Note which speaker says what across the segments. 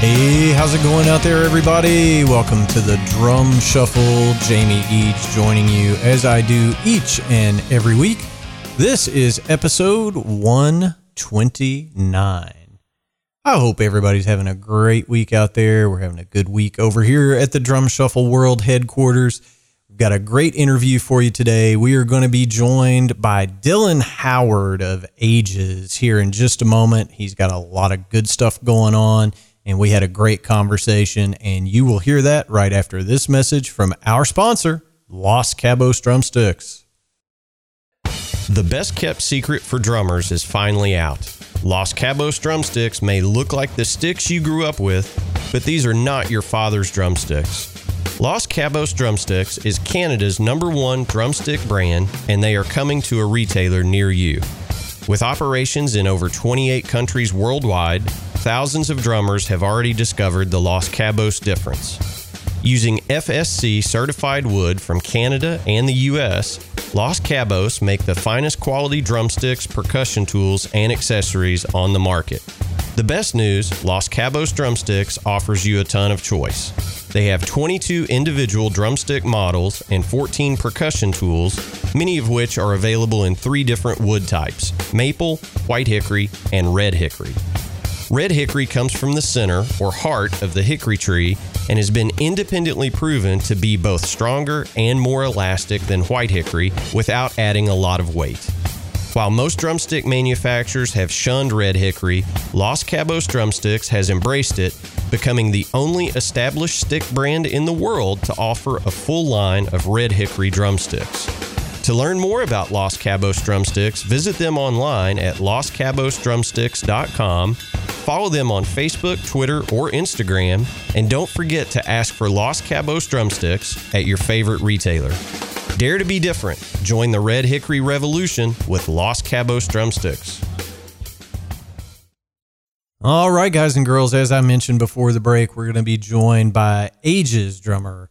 Speaker 1: Hey, how's it going out there, everybody? Welcome to the Drum Shuffle. Jamie Eads joining you as I do each and every week. This is episode 129. I hope everybody's having a great week out there. We're having a good week over here at the Drum Shuffle World headquarters. We've got a great interview for you today. We are going to be joined by Dylan Howard of Aeges here in just a moment. He's got a lot of good stuff going on and we had a great conversation. And you will hear that right after this message from our sponsor, Los Cabos Drumsticks.
Speaker 2: The best kept secret for drummers is finally out. Los Cabos drumsticks may look like the sticks you grew up with, but these are not your father's drumsticks. Los Cabos Drumsticks is Canada's number one drumstick brand, and they are coming to a retailer near you. With operations in over 28 countries worldwide, thousands of drummers have already discovered the Los Cabos difference. Using FSC certified wood from Canada and the US, Los Cabos make the finest quality drumsticks, percussion tools, and accessories on the market. The best news Los Cabos Drumsticks offers you a ton of choice. They have 22 individual drumstick models and 14 percussion tools, many of which are available in three different wood types maple, white hickory, and red hickory. Red hickory comes from the center or heart of the hickory tree and has been independently proven to be both stronger and more elastic than white hickory without adding a lot of weight. While most drumstick manufacturers have shunned red hickory, Los Cabos Drumsticks has embraced it, becoming the only established stick brand in the world to offer a full line of red hickory drumsticks. To learn more about Los Cabos Drumsticks, visit them online at loscabosdrumsticks.com Follow them on Facebook, Twitter, or Instagram, and don't forget to ask for Los Cabos drumsticks at your favorite retailer. Dare to be different. Join the Red Hickory Revolution with Los Cabos drumsticks.
Speaker 1: All right, guys and girls, as I mentioned before the break, we're going to be joined by Aeges drummer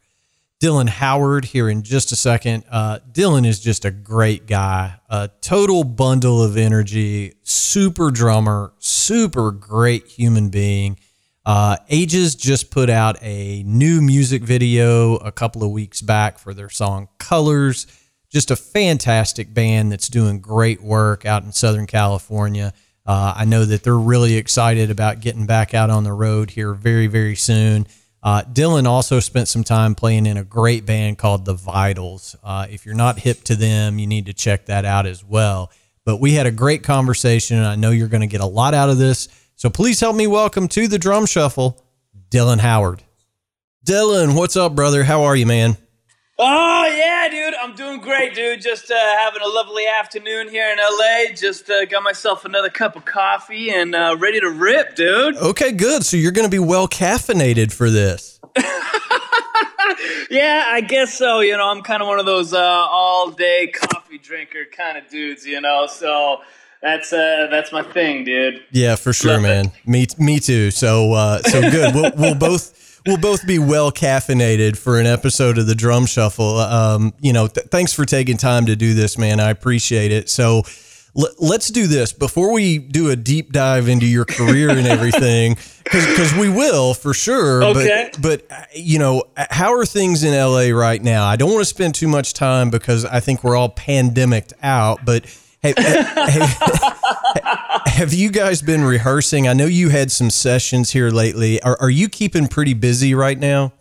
Speaker 1: Dylan Howard here in just a second. Uh, Dylan is just a great guy, a total bundle of energy, super drummer, super great human being. Uh, Aeges just put out a new music video a couple of weeks back for their song Colors. Just a fantastic band that's doing great work out in Southern California. Uh, I know that they're really excited about getting back out on the road here very, very soon. Uh, Dylan also spent some time playing in a great band called The Vitals. Uh, if you're not hip to them, you need to check that out as well. But we had a great conversation, and I know you're going to get a lot out of this. So please help me welcome to the Drum Shuffle, Dylan Howard. Dylan, what's up, brother? How are you, man?
Speaker 3: Oh yeah, dude, I'm doing great, dude. Just uh, having a lovely afternoon here in LA. Just uh, got myself another cup of coffee and uh, ready to rip, dude.
Speaker 1: Okay, good. So you're going to be well caffeinated for this.
Speaker 3: yeah, I guess so. You know, I'm kind of one of those uh, all day coffee drinker kind of dudes. You know, so that's uh that's my thing, dude.
Speaker 1: Yeah, for sure, Love man. It. Me me too. So uh so good. we'll we'll both we'll both be well caffeinated for an episode of the Drum Shuffle. Um, you know, th- thanks for taking time to do this, man. I appreciate it. So l- let's do this before we do a deep dive into your career and everything, because we will for sure.
Speaker 3: Okay.
Speaker 1: But but you know, how are things in LA right now? I don't want to spend too much time because I think we're all pandemicked out, but. Hey, hey, have you guys been rehearsing? I know you had some sessions here lately. Are, are you keeping pretty busy right now?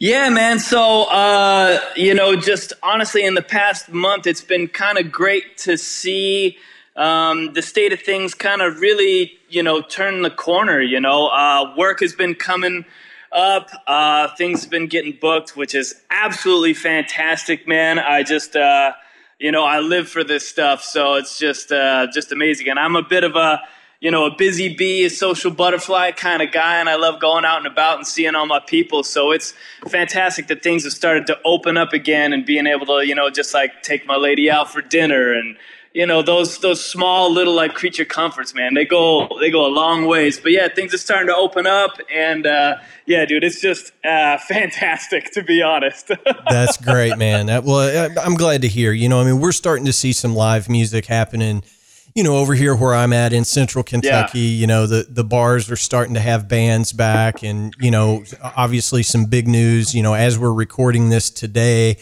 Speaker 3: Yeah, man. So, uh, you know, just honestly, in the past month, it's been kind of great to see um, the state of things kind of really, you know, turn the corner. You know, uh, work has been coming up. Uh, things have been getting booked, which is absolutely fantastic, man. I just, uh, you know, I live for this stuff, so it's just uh, just amazing. And I'm a bit of a you know, a busy bee, a social butterfly kind of guy, and I love going out and about and seeing all my people. So it's fantastic that things have started to open up again and being able to, you know, just like take my lady out for dinner and you know those those small little like creature comforts man they go they go a long ways. But yeah things are starting to open up and uh, yeah dude it's just uh, fantastic to be honest.
Speaker 1: That's great man. That, well i'm glad to hear you know i mean we're starting to see some live music happening you know over here where i'm at in central kentucky. Yeah. you know the the bars are starting to have bands back and you know obviously some big news you know as we're recording this today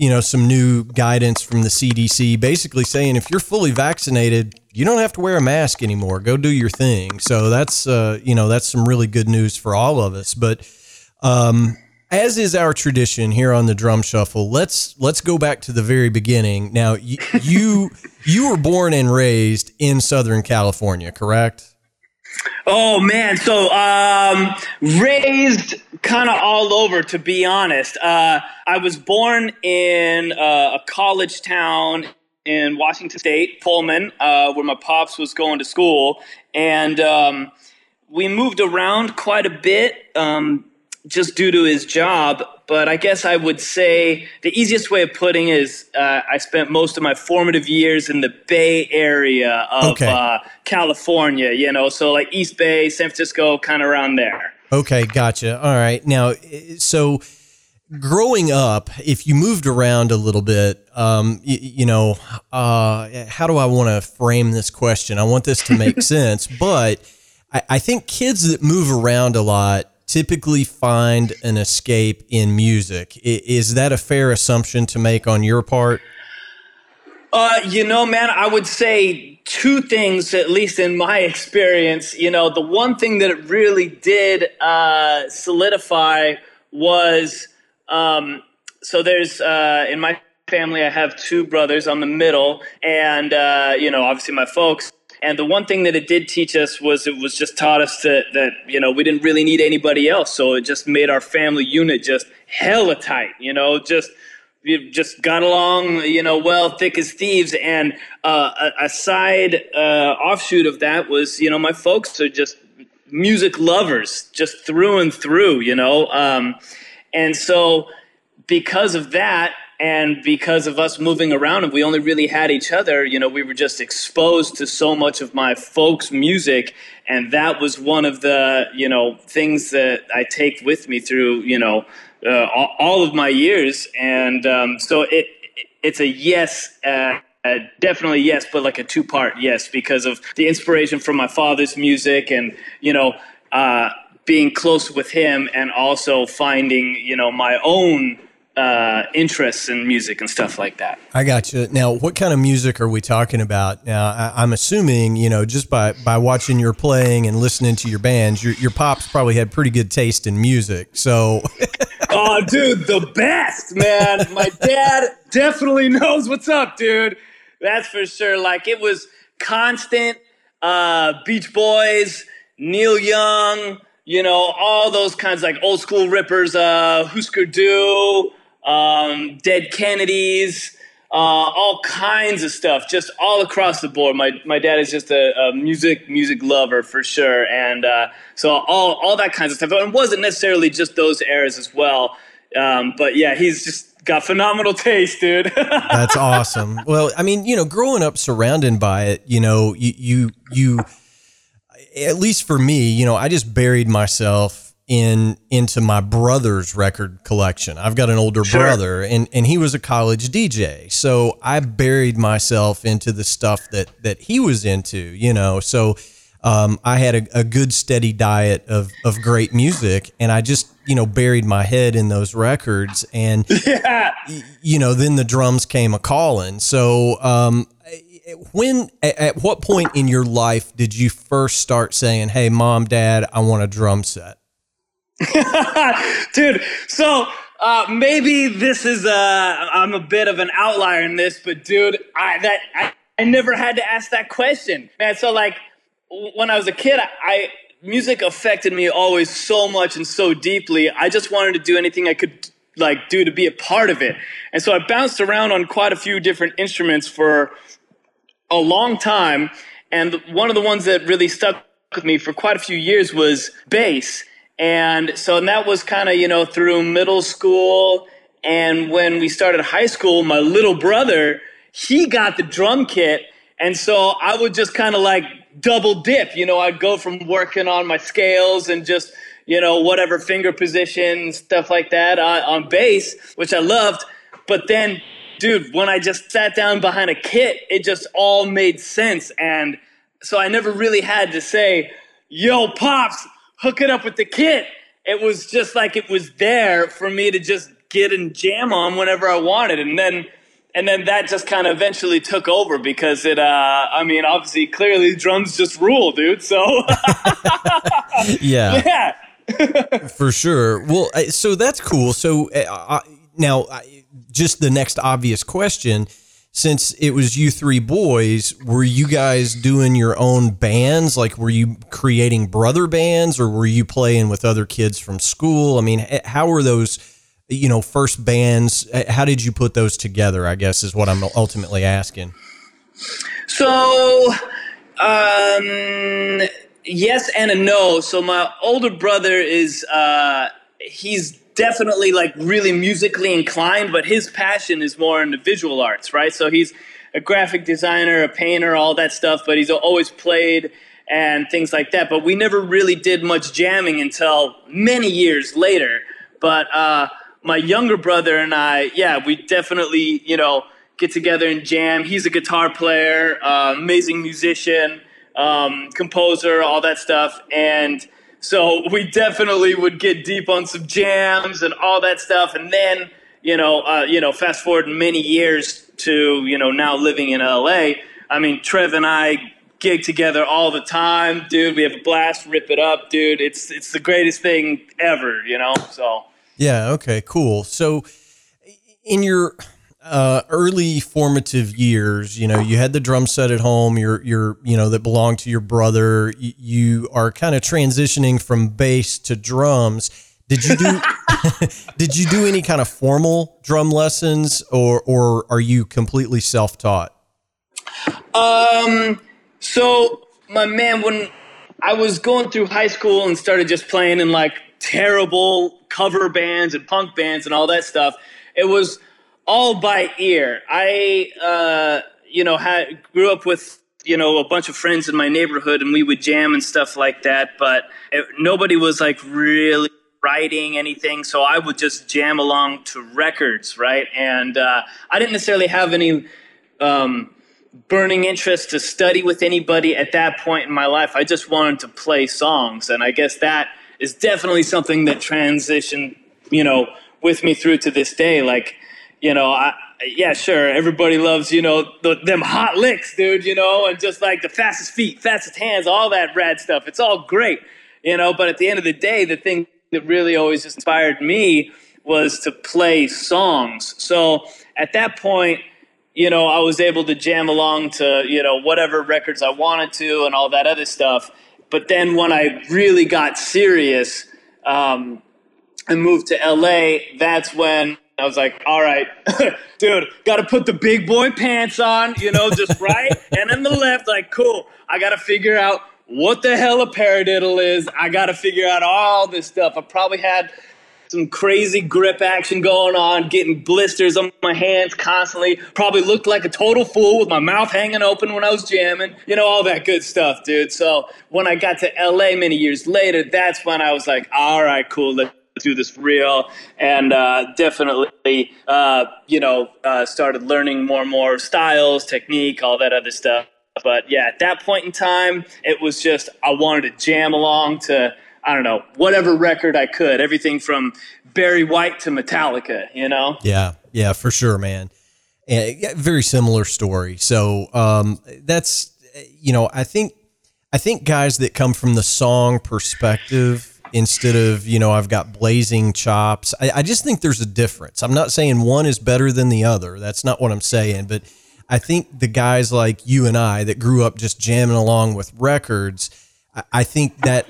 Speaker 1: you know, some new guidance from the CDC basically saying if you're fully vaccinated, you don't have to wear a mask anymore. Go do your thing. So that's, uh, you know, that's some really good news for all of us. But, um, as is our tradition here on the drum shuffle, let's let's go back to the very beginning. Now, you you, you were born and raised in Southern California, correct?
Speaker 3: Oh man, so um, raised kind of all over, to be honest. Uh, I was born in uh, a college town in Washington State, Pullman, uh, where my pops was going to school, and um, we moved around quite a bit. Um, just due to his job. But I guess I would say the easiest way of putting is uh, I spent most of my formative years in the Bay Area of okay. uh, California, you know, so like East Bay, San Francisco, kind of around there.
Speaker 1: Okay, gotcha. All right. Now, so growing up, if you moved around a little bit, um, you, you know, uh, how do I want to frame this question? I want this to make sense, but I, I think kids that move around a lot typically find an escape in music. Is that a fair assumption to make on your part?
Speaker 3: Uh, you know, man, I would say two things, at least in my experience. You know, the one thing that it really did uh, solidify was um, so there's uh, in my family, I have two brothers. I'm the middle, and uh, you know, obviously my folks and the one thing that it did teach us was it was just taught us that, that you know we didn't really need anybody else. So it just made our family unit just hella tight. You know, just we just got along, you know, well, thick as thieves. And uh, a, a, side uh, offshoot of that was, you know, my folks are just music lovers, just through and through, you know. Um, and so because of that, and because of us moving around and we only really had each other you know we were just exposed to so much of my folks music. And that was one of the you know things that i take with me through you know uh, all of my years. And um, so it it's a yes uh, uh, definitely yes but like a two part yes because of the inspiration from my father's music and you know uh, being close with him and also finding you know my own uh, interests in music and stuff like that.
Speaker 1: I got you. Now, what kind of music are we talking about? Now, I, am assuming you know just by by watching your playing and listening to your bands, your your pops probably had pretty good taste in music. So,
Speaker 3: oh, dude, the best man. My dad definitely knows what's up, dude. That's for sure. Like it was constant. Uh, Beach Boys, Neil Young you know, all those kinds like old school rippers, uh, Husker Du, um, Dead Kennedys, uh, all kinds of stuff, just all across the board. My my dad is just a, a music music lover for sure, and uh, so all all that kinds of stuff. And it wasn't necessarily just those eras as well, um, but yeah, he's just got phenomenal taste, dude.
Speaker 1: That's awesome. Well, I mean, you know, growing up surrounded by it, you know, you you you. At least for me, you know, I just buried myself in into my brother's record collection. I've got an older sure. brother and and he was a college DJ. So I buried myself into the stuff that that he was into, you know. So um, I had a, a, good steady diet of of great music and I just, you know, buried my head in those records and yeah. you know, then the drums came a calling. So um, when at what point in your life did you first start saying, "Hey mom, dad, I want a drum set?"
Speaker 3: dude. So uh, maybe this is a I'm a bit of an outlier in this, but dude, I that I, I never had to ask that question, man. So like when I was a kid, I, I music affected me always so much and so deeply. I just wanted to do anything I could like do to be a part of it, and so I bounced around on quite a few different instruments for a long time And one of the ones that really stuck with me for quite a few years was bass. And so and that was kind of, you know, through middle school. And when we started high school, my little brother, he got the drum kit. And so I would just kind of like double dip. You know, I'd go from working on my scales and just, you know, whatever finger position, stuff like that on, on bass, which I loved. But then, dude, when I just sat down behind a kit, it just all made sense. And so I never really had to say, yo, Pops, hook it up with the kit. It was just like it was there for me to just get and jam on whenever I wanted. And then and then that just kind of eventually took over because it uh i mean obviously clearly drums just rule dude so.
Speaker 1: Yeah.
Speaker 3: Yeah.
Speaker 1: For sure. Well so that's cool. So uh, now just the next obvious question since it was you three boys were you guys doing your own bands like were you creating brother bands or were you playing with other kids from school i mean how were those you know, first bands? How did you put those together? I guess is what I'm ultimately asking.
Speaker 3: So, um, yes and a no. So my older brother is uh, he's definitely like really musically inclined, but his passion is more in the visual arts, right? So he's a graphic designer, a painter, all that stuff, but he's always played and things like that. But we never really did much jamming until many years later. But uh, my younger brother and I, yeah, we definitely, you know, get together and jam. He's a guitar player, uh, amazing musician, um, composer, all that stuff. And so we definitely would get deep on some jams and all that stuff. And then, you know, uh, you know, fast forward many years to, you know, now living in LA. I mean, Trev and I gig together all the time, dude. We have a blast, rip it up, dude. It's it's the greatest thing ever, you know. So
Speaker 1: yeah. Okay. Cool. So, in your uh, early formative years, you know, you had the drum set at home. You're, you're, you know, that belonged to your brother. You, you are kind of transitioning from bass to drums. Did you do? did you do any kind of formal drum lessons, or, or are you completely self taught?
Speaker 3: Um. So, my man, when I was going through high school and started just playing in like terrible cover bands and punk bands and all that stuff. It was all by ear. I, uh, you know, had grew up with you know a bunch of friends in my neighborhood, and we would jam and stuff like that. But it, nobody was like really writing anything, so I would just jam along to records, right? And uh, I didn't necessarily have any. Um, burning interest to study with anybody at that point in my life. I just wanted to play songs, and I guess that is definitely something that transitioned, you know, with me through to this day. Like, you know, I, yeah, sure, everybody loves, you know, the, them hot licks, dude, you know, and just like the fastest feet, fastest hands, all that rad stuff. It's all great, you know, but at the end of the day, the thing that really always inspired me was to play songs. So at that point, you know, I was able to jam along to, you know, whatever records I wanted to and all that other stuff. But then when I really got serious um, and moved to LA, that's when I was like, all right, dude, got to put the big boy pants on, you know, just right. and then the left, like, cool, I got to figure out what the hell a paradiddle is. I got to figure out all this stuff. I probably had some crazy grip action going on, getting blisters on my hands constantly. Probably looked like a total fool with my mouth hanging open when I was jamming. You know, all that good stuff, dude. So when I got to LA many years later, that's when I was like, all right, cool, let's do this for real. And uh, definitely, uh, you know, uh, started learning more and more styles, technique, all that other stuff. But yeah, at that point in time, it was just I wanted to jam along to I don't know, whatever record I could, everything from Barry White to Metallica, you know?
Speaker 1: Yeah, yeah, for sure, man. And yeah, very similar story. So um, that's, you know, I think, I think guys that come from the song perspective instead of, you know, I've got blazing chops, I, I just think there's a difference. I'm not saying one is better than the other. That's not what I'm saying. But I think the guys like you and I that grew up just jamming along with records, I think that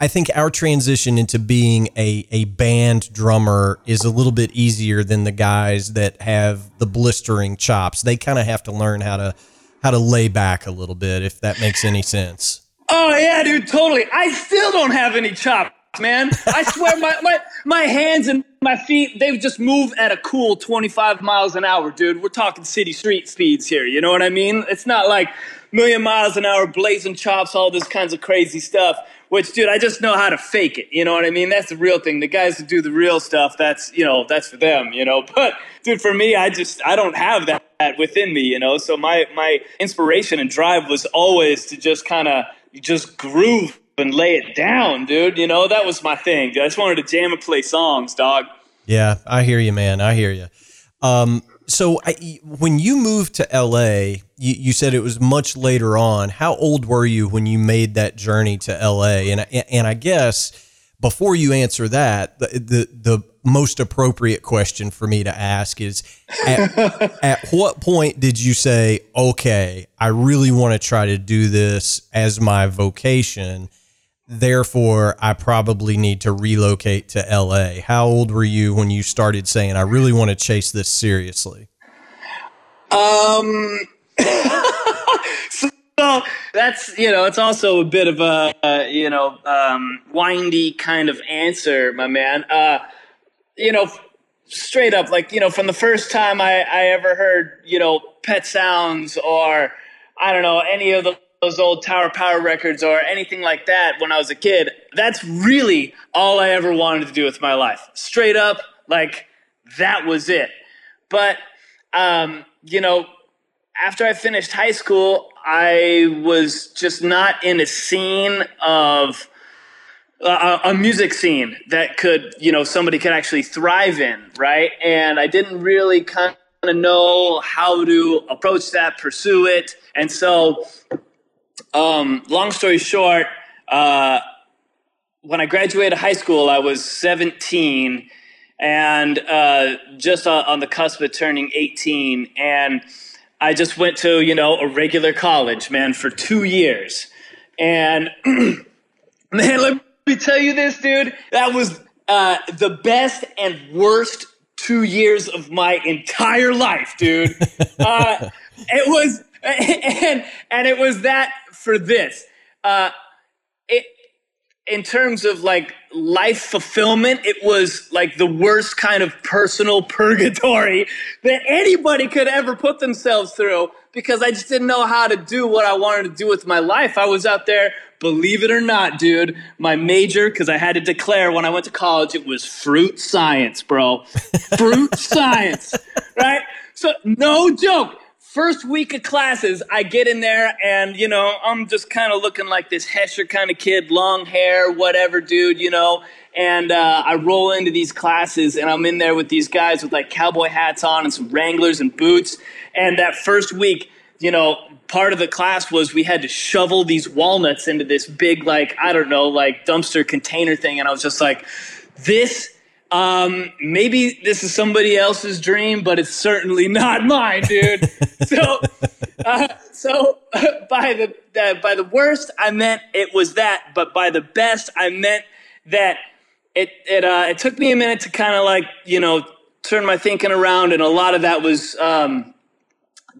Speaker 1: I think our transition into being a, a band drummer is a little bit easier than the guys that have the blistering chops. They kind of have to learn how to how to lay back a little bit, if that makes any sense.
Speaker 3: Oh yeah, dude, totally. I still don't have any chops, man. I swear my, my my hands and my feet, they've just move at a cool 25 miles an hour, dude. We're talking city street speeds here, you know what I mean? It's not like million miles an hour, blazing chops, all this kinds of crazy stuff. Which, dude, I just know how to fake it. You know what I mean? That's the real thing. The guys who do the real stuff, that's you know, that's for them. You know, but dude, for me, I just I don't have that within me. You know, so my my inspiration and drive was always to just kind of just groove and lay it down, dude. You know, that was my thing. I just wanted to jam and play songs, dog.
Speaker 1: Yeah, I hear you, man. I hear you. Um, so I, when you moved to LA, you, you, said it was much later on. How old were you when you made that journey to LA? And and I guess before you answer that, the the, the most appropriate question for me to ask is at, at what point did you say, okay, I really want to try to do this as my vocation? Therefore, I probably need to relocate to LA. How old were you when you started saying, I really want to chase this seriously?
Speaker 3: Um, so that's, you know, it's also a bit of a, uh, you know, um, windy kind of answer, my man. Uh, you know, straight up, like, you know, from the first time I, I ever heard, you know, Pet Sounds or, I don't know, any of the those old Tower Power records or anything like that when I was a kid. That's really all I ever wanted to do with my life. Straight up, like that was it. But, um, you know, after I finished high school, I was just not in a scene of a music scene that could, you know, somebody could actually thrive in, right? And I didn't really kind of know how to approach that, pursue it. And so um, long story short, uh, when I graduated high school, I was 17 and uh, just on the cusp of turning 18. And I just went to, you know, a regular college, man, for two years. And man, let me tell you this, dude. That was uh, the best and worst two years of my entire life, dude. Uh, it was, and and it was that for this. Uh, it in terms of like life fulfillment, it was like the worst kind of personal purgatory that anybody could ever put themselves through because I just didn't know how to do what I wanted to do with my life. I was out there, believe it or not, dude, my major, because I had to declare when I went to college, it was fruit science, bro. fruit science, right? So, no joke first week of classes, I get in there and, you know, I'm just kind of looking like this Hesher kind of kid, long hair, whatever, dude, you know. And uh, I roll into these classes and I'm in there with these guys with like cowboy hats on and some Wranglers and boots. And that first week, you know, part of the class was we had to shovel these walnuts into this big, like, I don't know, like dumpster container thing. And I was just like, this um, maybe this is somebody else's dream, but it's certainly not mine, dude. so, uh, so by the uh, by the worst, I meant it was that, but by the best, I meant that it it uh, it took me a minute to kind of like you know turn my thinking around, and a lot of that was um,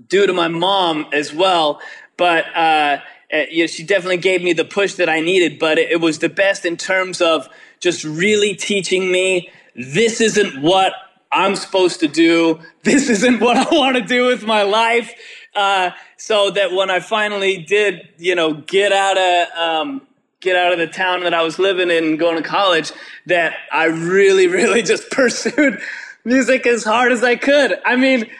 Speaker 3: due to my mom as well. But uh, uh, you know, she definitely gave me the push that I needed. But it, it was the best in terms of just really teaching me this isn't what I'm supposed to do. This isn't what I want to do with my life. Uh, so that when I finally did, you know, get out of, um, get out of the town that I was living in and going to college, that I really, really just pursued music as hard as I could. I mean,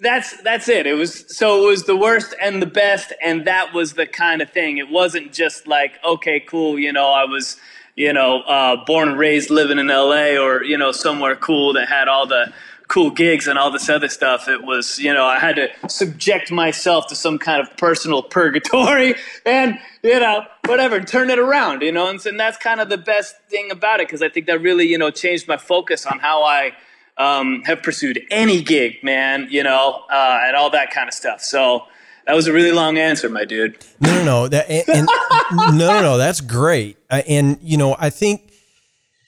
Speaker 3: that's that's it. It was so it was the worst and the best, and that was the kind of thing. It wasn't just like, okay, cool, you know, I was you know, uh, born and raised living in LA or, you know, somewhere cool that had all the cool gigs and all this other stuff. It was, you know, I had to subject myself to some kind of personal purgatory and, you know, whatever, turn it around, you know, and, and that's kind of the best thing about it because I think that really, you know, changed my focus on how I um, have pursued any gig, man, you know, uh, and all that kind of stuff. So, that was a really long answer, my dude.
Speaker 1: No, no, no. That, and, and no, no, no. That's great. and you know, I think,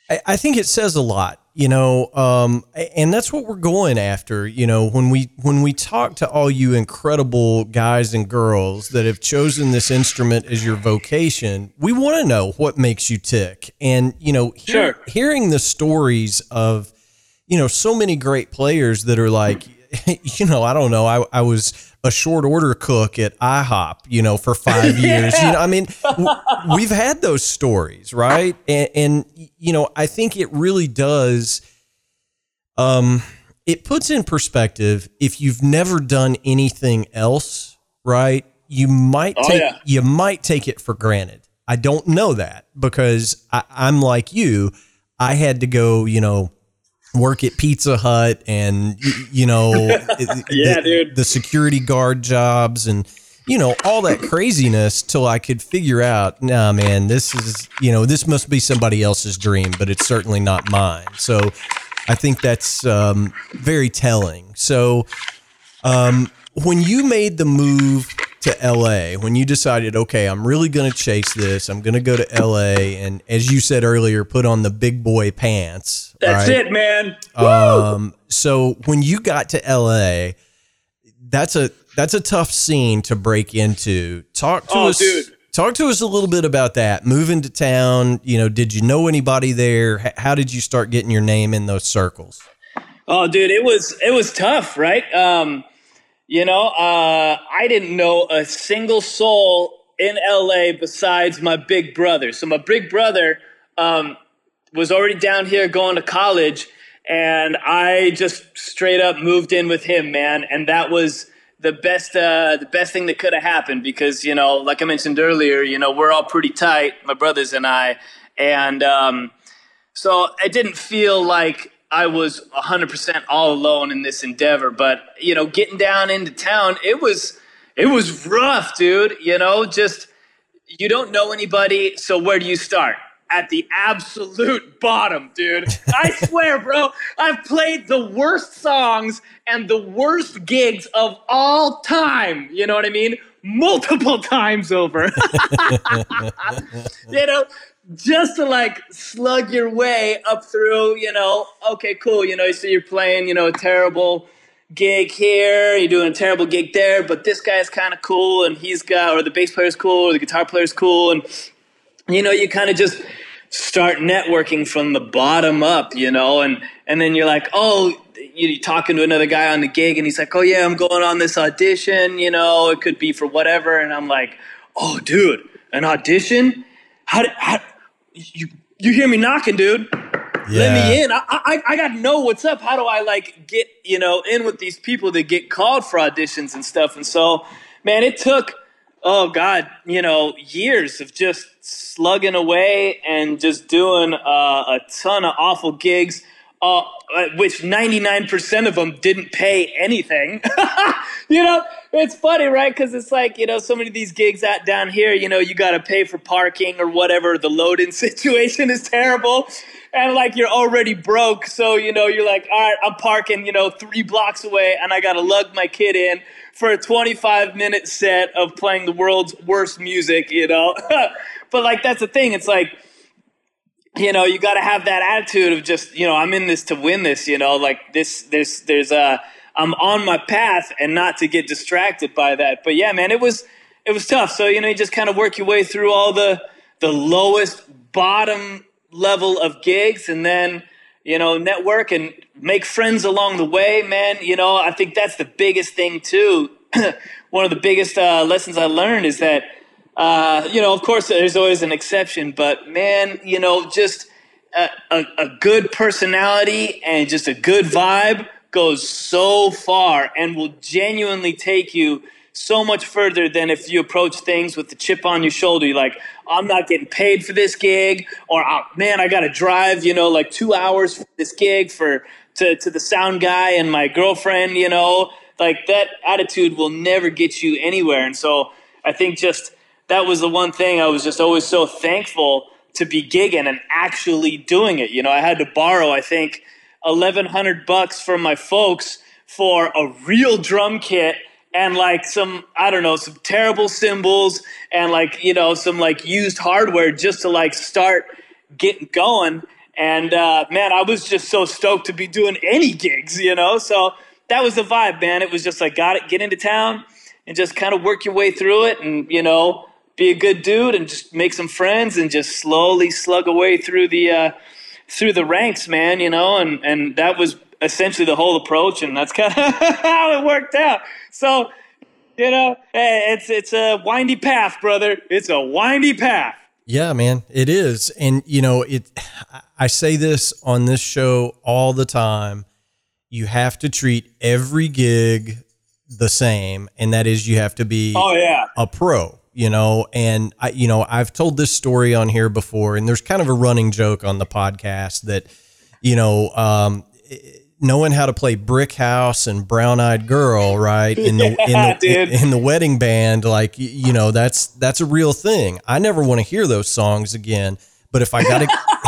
Speaker 1: I, I think it says a lot you know, um, and that's what we're going after. You know, when we when we talk to all you incredible guys and girls that have chosen this instrument as your vocation, we want to know what makes you tick. And you know, hear,
Speaker 3: Sure.
Speaker 1: hearing the stories of you know so many great players that are like, you know, I don't know, I I was a short order cook at IHOP, you know, for five years. You know, I mean, w- we've had those stories, right? And, and you know, I think it really does. Um, it puts in perspective if you've never done anything else, right? You might
Speaker 3: Oh,
Speaker 1: take
Speaker 3: yeah.
Speaker 1: you might take it for granted. I don't know that because I, I'm like you. I had to go, you know, work at Pizza Hut and you know,
Speaker 3: Yeah,
Speaker 1: the,
Speaker 3: dude.
Speaker 1: the security guard jobs and you know all that craziness till I could figure out, nah, man, this is you know this must be somebody else's dream, but it's certainly not mine. So I think that's um, very telling. So um, when you made the move to LA, when you decided, okay, I'm really going to chase this, I'm going to go to LA, and as you said earlier, put on the big boy pants.
Speaker 3: That's
Speaker 1: right?
Speaker 3: it, man.
Speaker 1: Um, so when you got to LA, that's a that's a tough scene to break into. Talk to
Speaker 3: Oh,
Speaker 1: us.
Speaker 3: dude.
Speaker 1: Talk to us a little bit about that. Moving to town, you know, did you know anybody there? How did you start getting your name in those circles?
Speaker 3: Oh, dude, it was it was tough, right? Um, you know, uh, I didn't know a single soul in LA besides my big brother. So my big brother um, was already down here going to college, and I just straight up moved in with him, man. And that was the best uh, the best thing that could have happened because you know, like I mentioned earlier, you know, we're all pretty tight, my brothers and I, and. Um, so it didn't feel like I was 100% all alone in this endeavor, but you know, getting down into town, it was it was rough, dude, you know, just you don't know anybody, so where do you start? At the absolute bottom, dude. I swear, bro, I've played the worst songs and the worst gigs of all time. You know what I mean? Multiple times over. you know, just to like slug your way up through, you know, okay, cool, you know, so you're playing, you know, a terrible gig here, you're doing a terrible gig there, but this guy's kind of cool and he's got, or the bass player's cool, or the guitar player's cool, and you know, you kind of just start networking from the bottom up, you know, and and then you're like, oh, you're talking to another guy on the gig, and he's like, oh yeah, I'm going on this audition, you know, it could be for whatever, and I'm like, oh, dude, an audition? How, did- how you you hear me knocking, dude? Let me in. I, I I gotta know what's up. How do I like get you know in with these people that get called for auditions and stuff? And so, man, it took oh god, you know, years of just slugging away and just doing uh, a ton of awful gigs. Uh, which 99% of them didn't pay anything. you know, it's funny, right? Because it's like, you know, so many of these gigs out down here, you know, you got to pay for parking or whatever. The loading situation is terrible. And like you're already broke. So, you know, you're like, all right, I'm parking, you know, three blocks away and I got to lug my kid in for a 25 minute set of playing the world's worst music, you know? but like, that's the thing. It's like, you know, you got to have that attitude of just, you know, I'm in this to win this, you know, like this, there's, there's a, I'm on my path and not to get distracted by that. But yeah, man, it was, it was tough. So, you know, you just kind of work your way through all the, the lowest bottom level of gigs and then, you know, network and make friends along the way, man. You know, I think that's the biggest thing too. One of the biggest uh, lessons I learned is that, uh, you know, of course, there's always an exception, but man, you know, just a, a, a good personality and just a good vibe goes so far and will genuinely take you so much further than if you approach things with the chip on your shoulder. You're like, I'm not getting paid for this gig, or oh, man, I got to drive, you know, like two hours for this gig for to, to the sound guy and my girlfriend, you know, like that attitude will never get you anywhere. And so I think just that was the one thing I was just always so thankful to be gigging and actually doing it. You know, I had to borrow, I think, eleven hundred bucks from my folks for a real drum kit and like some I don't know some terrible cymbals and like you know some like used hardware just to like start getting going And uh, man, I was just so stoked to be doing any gigs, you know. So that was the vibe, man. It was just like, got it, get into town, and just kind of work your way through it, and you know, be a good dude, and just make some friends, and just slowly slug away through the uh, through the ranks, man. You know, and and that was essentially the whole approach, and that's kind of how it worked out. So, you know, eh, it's it's a windy path, brother. It's a windy path.
Speaker 1: Yeah, man, it is. And you know, it I say this on this show all the time. You have to treat every gig the same, and that is you have to be
Speaker 3: oh yeah
Speaker 1: a pro. You know, and I, you know, I've told this story on here before, and there's kind of a running joke on the podcast that, you know, um, knowing how to play Brick House and Brown Eyed Girl, right? In the
Speaker 3: yeah,
Speaker 1: in the in, in the wedding band, like you know, that's that's a real thing. I never want to hear those songs again. But if I got to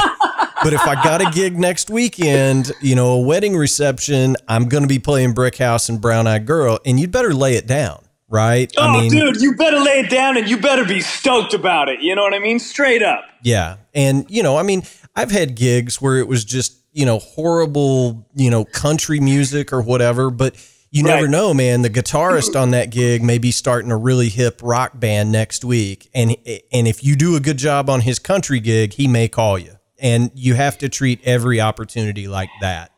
Speaker 1: But if I got a gig next weekend, you know, a wedding reception, I'm going to be playing Brick House and Brown Eyed Girl, and you'd better lay it down, right?
Speaker 3: Oh, I mean, dude, you better lay it down, and you better be stoked about it. You know what I mean? Straight up.
Speaker 1: Yeah, and you know, I mean, I've had gigs where it was just you know, horrible, you know, country music or whatever, but you right. never know, man. The guitarist on that gig may be starting a really hip rock band next week, and and if you do a good job on his country gig, he may call you, and you have to treat every opportunity like that.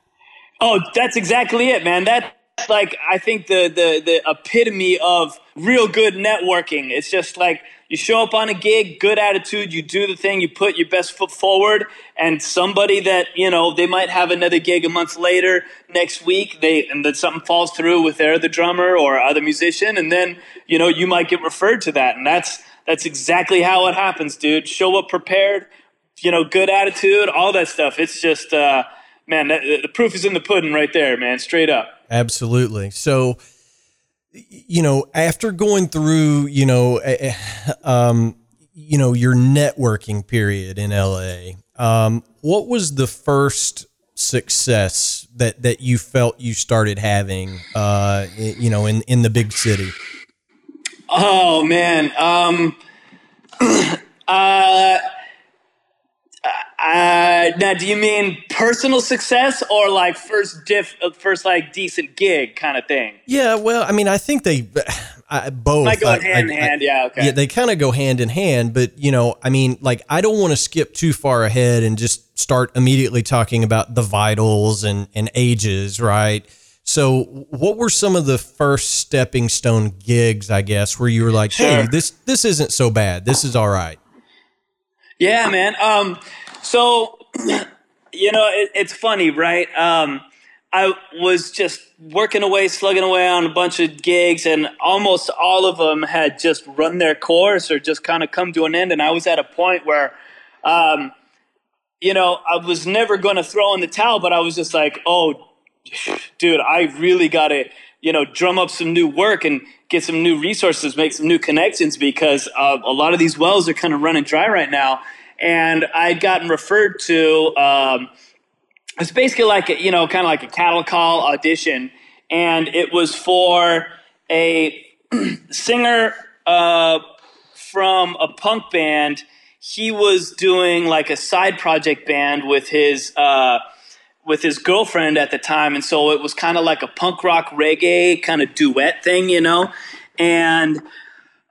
Speaker 3: Oh, that's exactly it, man. That's like I think the the the epitome of real good networking. It's just like you show up on a gig, good attitude, you do the thing, you put your best foot forward, and somebody that, you know, they might have another gig a month later, next week, they and then something falls through with their other drummer or other musician, and then, you know, you might get referred to that. And that's that's exactly how it happens, dude. Show up prepared, you know, good attitude, all that stuff. It's just uh man, the proof is in the pudding right there, man, straight up.
Speaker 1: Absolutely. So you know, after going through, you know, um, you know, your networking period in LA, um, what was the first success that that you felt you started having, uh, you know, in in the big city?
Speaker 3: Oh man, um, uh, uh, now, do you mean personal success or like first diff, uh, first like decent gig kind of thing?
Speaker 1: Yeah, well, I mean, I think they I, both
Speaker 3: might go I, hand in hand. Yeah, okay.
Speaker 1: Yeah, they kind of go hand in hand, but you know, I mean, like I don't want to skip too far ahead and just start immediately talking about the vitals and and Aeges, right? So, what were some of the first stepping stone gigs? I guess where you were like, sure. "Hey, this this isn't so bad. This is all right."
Speaker 3: Yeah, man. Um, so, you know, it, it's funny, right? Um, I was just working away, slugging away on a bunch of gigs, and almost all of them had just run their course or just kind of come to an end. And I was at a point where, um, you know, I was never going to throw in the towel, but I was just like, oh, dude, I really got to, you know, drum up some new work and get some new resources, make some new connections because uh, a lot of these wells are kind of running dry right now. And I'd gotten referred to, um, it's basically like, a, you know, kind of like a cattle call audition. And it was for a singer uh, from a punk band. He was doing like a side project band with his. Uh, with his girlfriend at the time, and so it was kind of like a punk rock reggae kind of duet thing, you know, and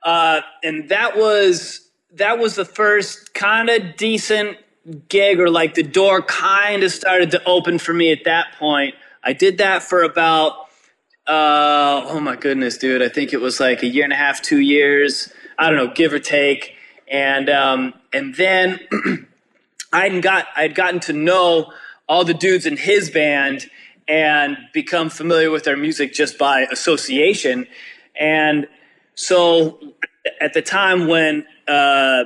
Speaker 3: uh, and that was that was the first kind of decent gig, or like the door kind of started to open for me at that point. I did that for about uh, oh my goodness, dude, I think it was like a year and a half, two years, I don't know, give or take, and um, and then I'd got I'd gotten to know all the dudes in his band and become familiar with their music just by association. And so at the time when uh,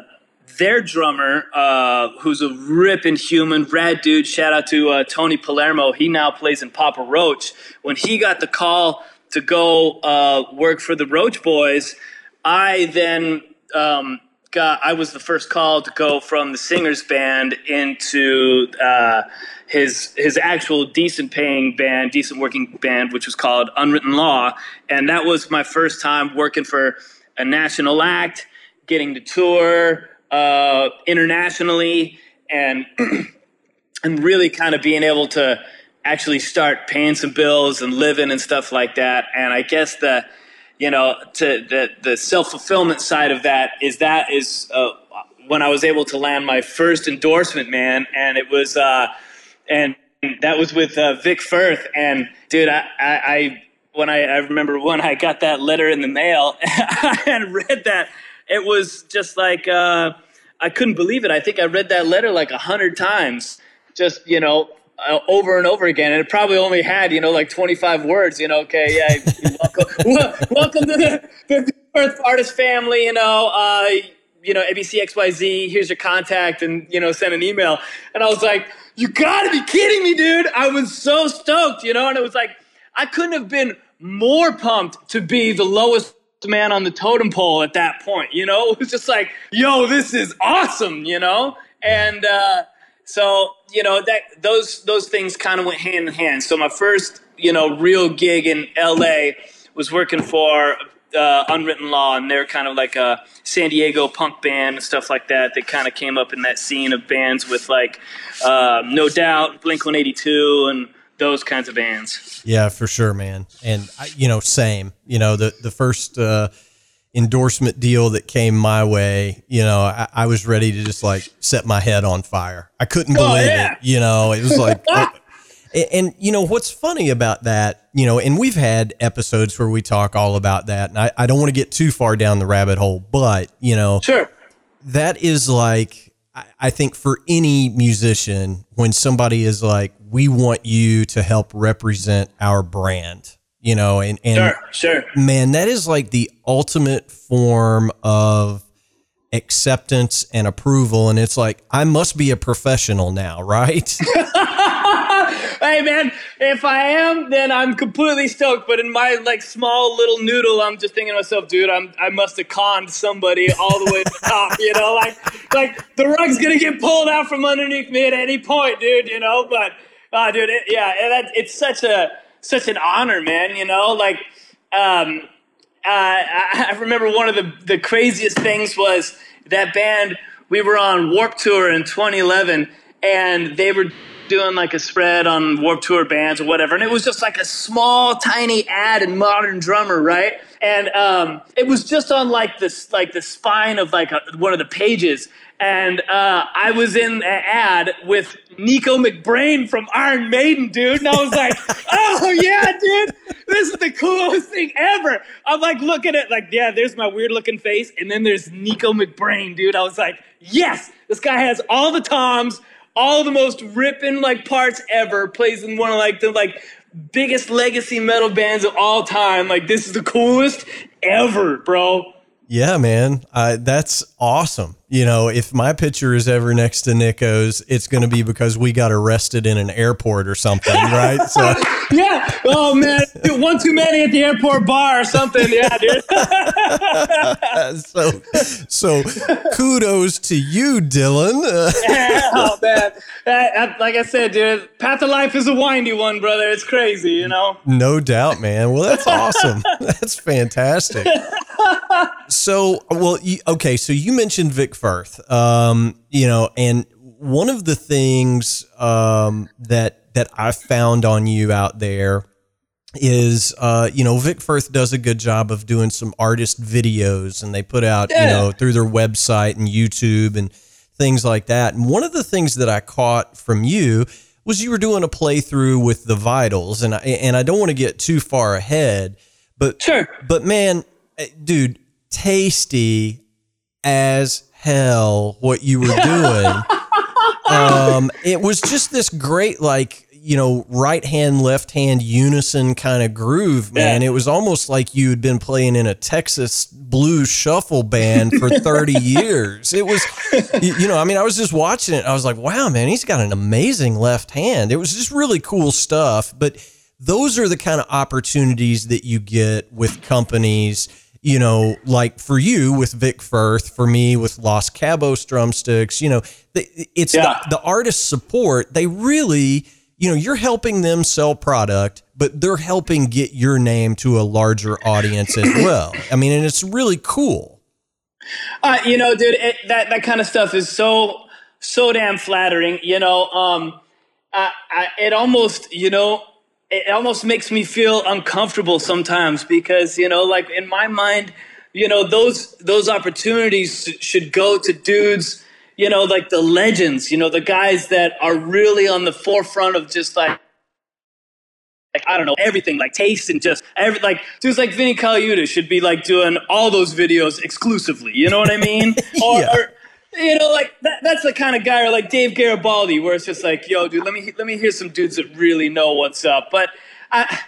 Speaker 3: their drummer, uh, who's a ripping human, rad dude, shout out to uh, Tony Palermo, he now plays in Papa Roach. When he got the call to go uh, work for the Roach Boys, I then um, got, I was the first call to go from the singer's band into uh, his his actual decent paying band, decent working band, which was called Unwritten Law, and that was my first time working for a national act, getting to tour uh, internationally, and and really kind of being able to actually start paying some bills and living and stuff like that. And I guess the, you know, to the the self fulfillment side of that is that is uh, when I was able to land my first endorsement, man, and it was uh, and that was with uh, Vic Firth. And dude, I, I, I when I, I remember when I got that letter in the mail and read that, it was just like uh, I couldn't believe it. I think I read that letter like a hundred times, just you know, uh, over and over again, and it probably only had you know like 25 words. You know, okay, yeah, welcome, welcome to the, the Firth Artist family. You know, uh, you know, ABC XYZ. Here's your contact, and you know, send an email. And I was like, you gotta be kidding me, dude! I was so stoked, you know, and it was like I couldn't have been more pumped to be the lowest man on the totem pole at that point. You know, it was just like, yo, this is awesome, you know, and. uh so you know that those those things kind of went hand in hand. So my first you know real gig in L.A. was working for uh, Unwritten Law, and they're kind of like a San Diego punk band and stuff like that. They kind of came up in that scene of bands with like uh, No Doubt, Blink One Eighty Two, and those kinds of bands.
Speaker 1: Yeah, for sure, man. And you know, same. You know, the the first. Uh, endorsement deal that came my way, you know, I, I, was ready to just like set my head on fire. I couldn't oh, believe yeah. it. You know, it was like, and, and, you know, what's funny about that, you know, and we've had episodes where we talk all about that. And I, I don't want to get too far down the rabbit hole, but, you know,
Speaker 3: sure.
Speaker 1: That is like, I, I think for any musician, when somebody is like, we want you to help represent our brand you know, and, and
Speaker 3: sure, sure.
Speaker 1: man, that is like the ultimate form of acceptance and approval. And it's like, I must be a professional now, right?
Speaker 3: hey man, if I am, then I'm completely stoked. But in my like small little noodle, I'm just thinking to myself, dude, I'm I must have conned somebody all the way to the top, you know, like like the rug's gonna get pulled out from underneath me at any point, dude, you know. But uh, dude, it, yeah, that, it's such a such an honor, man. You know, like um, uh, I, remember one of the the craziest things was that band. We were on Warped Tour in 2011, and they were doing like a spread on Warped Tour bands or whatever, and it was just like a small, tiny ad in Modern Drummer, right? And um, it was just on like this, like the spine of like a, one of the pages, and uh, I was in an ad with Nicko McBrain from Iron Maiden, dude. And I was like, oh, yeah, dude, this is the coolest thing ever. I'm like, looking at like, yeah, there's my weird looking face. And then there's Nicko McBrain, dude. I was like, yes, this guy has all the toms, all the most ripping like parts ever, plays in one of like the like biggest legacy metal bands of all time. Like, this is the coolest ever, bro.
Speaker 1: Yeah, man. Uh, that's awesome. You know, if my picture is ever next to Nicko's, it's going to be because we got arrested in an airport or something, right?
Speaker 3: So, yeah. Oh man, one too many at the airport bar or something. Yeah, dude.
Speaker 1: so, so kudos to you, Dylan.
Speaker 3: yeah, oh man, like I said, dude, path of life is a windy one, brother. It's crazy, you know.
Speaker 1: No doubt, man. Well, that's awesome. that's fantastic so, well, you, okay. So you mentioned Vic Firth, um, you know, and one of the things um, that that I found on you out there is, uh, you know, Vic Firth does a good job of doing some artist videos, and they put out, yeah. you know, through their website and YouTube and things like that. And one of the things that I caught from you was you were doing a playthrough with the Vitals, and I, and I don't want to get too far ahead, but
Speaker 3: sure,
Speaker 1: but man, eh, dude, tasty as hell what you were doing. um, it was just this great, like, you know, right hand, left hand unison kind of groove, man. Yeah. It was almost like you had been playing in a Texas blues shuffle band for 30 years. It was, you know, I mean, I was just watching it. I was like, wow, man, he's got an amazing left hand. It was just really cool stuff. But those are the kind of opportunities that you get with companies you know, like for you with Vic Firth, for me with Los Cabos drumsticks, you know, it's yeah. the, the artist support. They really, you know, you're helping them sell product, but they're helping get your name to a larger audience as well. I mean, and it's really cool.
Speaker 3: Uh, you know, dude, it, that that kind of stuff is so so damn flattering. You know, um, I, I, it almost, you know, it almost makes me feel uncomfortable sometimes because, you know, like in my mind, you know, those those opportunities should go to dudes, you know, like the legends, you know, the guys that are really on the forefront of just like like I don't know everything, like taste and just every like dudes like Vinnie Colaiuta should be like doing all those videos exclusively. You know what I mean? or,
Speaker 1: yeah.
Speaker 3: or you know, like that, that's the kind of guy, or like Dave Garibaldi, where it's just like, yo, dude, let me let me hear some dudes that really know what's up. But I,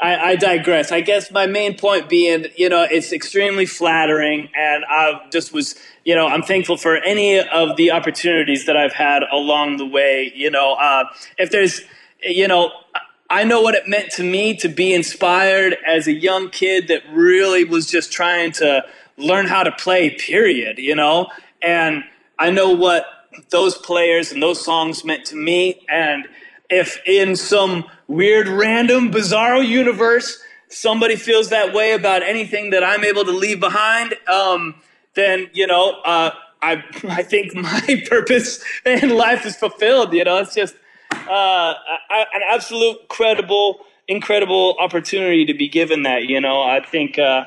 Speaker 3: I, I digress. I guess my main point being, you know, it's extremely flattering, and I just was, you know, I'm thankful for any of the opportunities that I've had along the way. You know, uh, if there's, you know. I know what it meant to me to be inspired as a young kid that really was just trying to learn how to play, period, you know? And I know what those players and those songs meant to me. And if in some weird, random, bizarro universe, somebody feels that way about anything that I'm able to leave behind, um, then, you know, uh, I, I think my purpose in life is fulfilled. You know, it's just uh, an absolute credible, incredible opportunity to be given that. You know, I think, uh,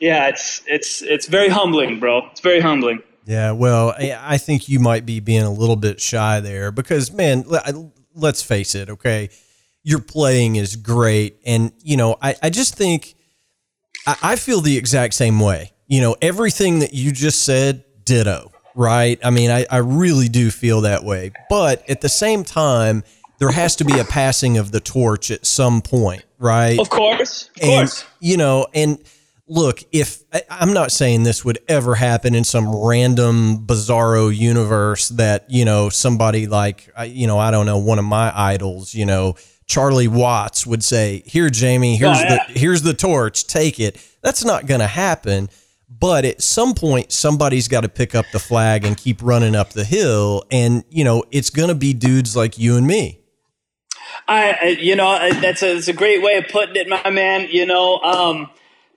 Speaker 3: yeah, it's it's it's very humbling, bro. It's very humbling.
Speaker 1: Yeah, well, I think you might be being a little bit shy there because, man, let's face it, okay? Your playing is great. And, you know, I, I just think I feel the exact same way. You know, everything that you just said, ditto, right? I mean, I, I really do feel that way. But at the same time, there has to be a passing of the torch at some point, right?
Speaker 3: Of course. Of
Speaker 1: and,
Speaker 3: course.
Speaker 1: You know, and look, if I'm not saying this would ever happen in some random bizarro universe that, you know, somebody like, you know, I don't know, one of my idols, you know, Charlie Watts would say, "Here, Jamie, here's oh, yeah. the here's the torch. Take it." That's not going to happen. But at some point, somebody's got to pick up the flag and keep running up the hill, and you know it's going to be dudes like you and me.
Speaker 3: I, you know, that's a, that's a great way of putting it, my man. You know, um,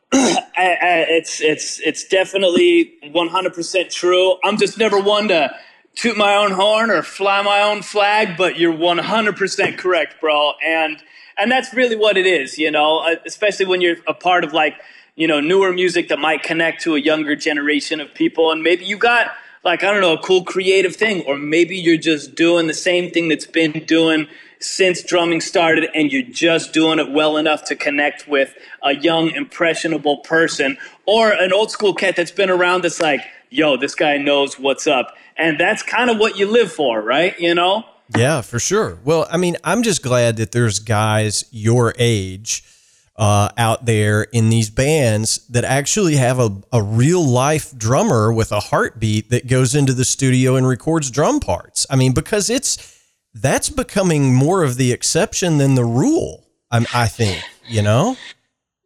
Speaker 3: I, I, it's it's it's definitely 100% true. I'm just never one to toot my own horn or fly my own flag, but you're 100% correct, bro. And and that's really what it is, you know, uh, especially when you're a part of like, you know, newer music that might connect to a younger generation of people and maybe you got like I don't know, a cool creative thing or maybe you're just doing the same thing that's been doing since drumming started and you're just doing it well enough to connect with a young impressionable person or an old school cat that's been around that's like yo this guy knows what's up. And that's kind of what you live for right? You know?
Speaker 1: Yeah for sure. Well i mean i'm just glad that there's guys your age uh, out there in these bands that actually have a, a real life drummer with a heartbeat that goes into the studio and records drum parts. I mean, because it's that's becoming more of the exception than the rule. I, I think, you know?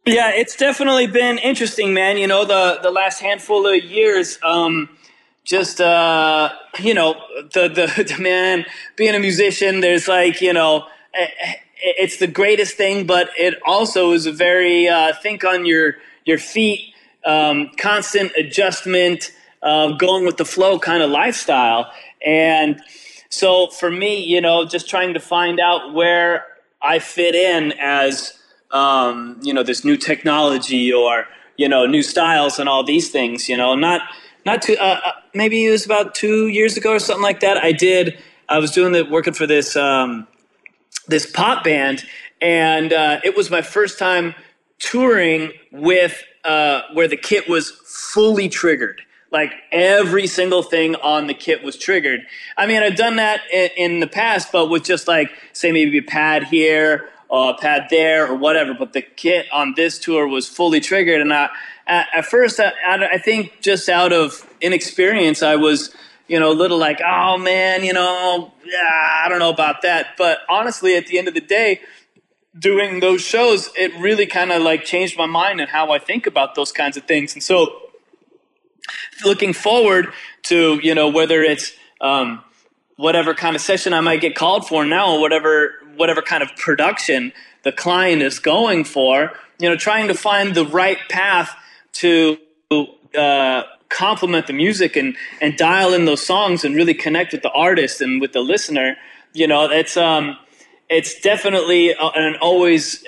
Speaker 3: Yeah, it's definitely been interesting, man. You know, the, the last handful of years, um, just, uh, you know, the, the, the man being a musician, there's like, you know, eh, eh, it's the greatest thing, but it also is a very, uh, think on your, your feet, um, constant adjustment, uh, going with the flow kind of lifestyle. And, so for me, you know, just trying to find out where I fit in as, um, you know, this new technology or, you know, new styles and all these things, you know, not, not too, uh, uh, maybe it was about two years ago or something like that. I did, I was doing the, working for this, um, this pop band and, uh, it was my first time touring with, uh, where the kit was fully triggered like every single thing on the kit was triggered. I mean, I've done that in, in the past, but with just like, say, maybe a pad here, a pad there, or whatever. But the kit on this tour was fully triggered. And I, at, at first, I, I think just out of inexperience, I was, you know, a little like, oh man, you know, yeah, I don't know about that. But honestly, at the end of the day, doing those shows, it really kind of like changed my mind and how I think about those kinds of things. And so, looking forward to you know whether it's um, whatever kind of session I might get called for now, or whatever whatever kind of production the client is going for. You know, trying to find the right path to uh, complement the music and and dial in those songs and really connect with the artist and with the listener. You know, it's um, it's definitely an always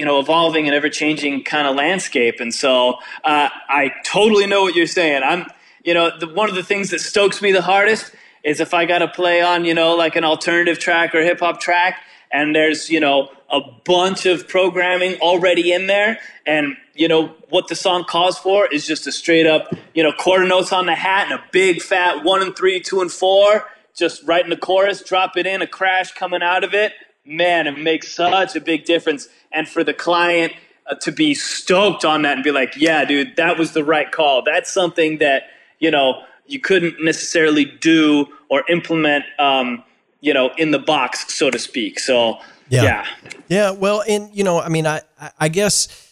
Speaker 3: you know evolving and ever changing kind of landscape. And so uh, I totally know what you're saying. I'm you know the, one of the things that stokes me the hardest is if I got to play on you know like an alternative track or hip hop track, and there's you know a bunch of programming already in there, and you know what the song calls for is just a straight up you know quarter notes on the hat and a big fat one and three, two and four, just right in the chorus, drop it in, a crash coming out of it. Man, it makes such a big difference, and for the client. Uh, to be stoked on that and be like, yeah, dude, that was the right call. That's something that, you know, you couldn't necessarily do or implement, um, you know, in the box, so to speak. So, yeah. yeah.
Speaker 1: Yeah. Well, and, you know, I mean, I, I guess,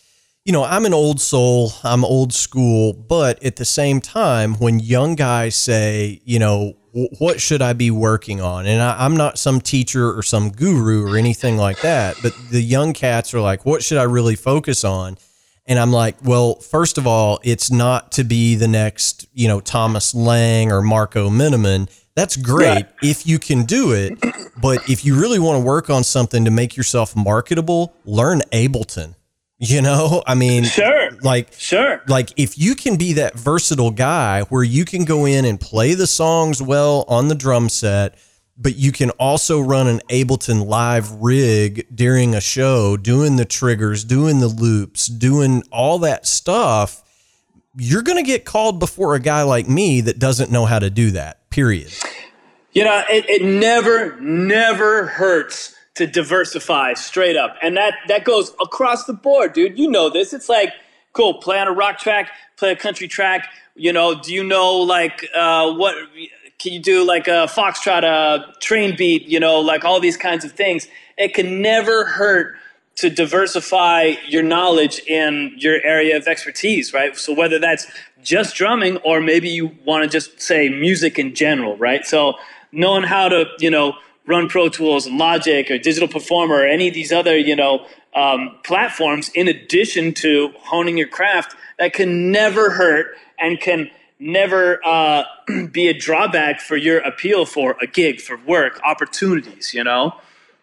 Speaker 1: you know, I'm an old soul, I'm old school, but at the same time, when young guys say, you know, what should I be working on? And I, am not some teacher or some guru or anything like that, but the young cats are like, what should I really focus on? And I'm like, well, first of all, it's not to be the next, you know, Thomas Lang or Marco Minnemann. That's great if you can do it. But if you really want to work on something to make yourself marketable, learn Ableton. You know, I mean,
Speaker 3: sure.
Speaker 1: Like,
Speaker 3: sure.
Speaker 1: Like, if you can be that versatile guy where you can go in and play the songs well on the drum set, but you can also run an Ableton live rig during a show, doing the triggers, doing the loops, doing all that stuff, you're going to get called before a guy like me that doesn't know how to do that, period.
Speaker 3: You know, it, it never, never hurts to diversify straight up. And that, that goes across the board, dude. You know this. It's like, cool, play on a rock track, play a country track. You know, do you know like uh, what can you do like a foxtrot, a train beat, you know, like all these kinds of things. It can never hurt to diversify your knowledge in your area of expertise, right? So whether that's just drumming or maybe you want to just say music in general, right? So knowing how to, you know, run Pro Tools and Logic or Digital Performer or any of these other, you know, um, platforms in addition to honing your craft that can never hurt and can never uh, be a drawback for your appeal for a gig, for work, opportunities, you know?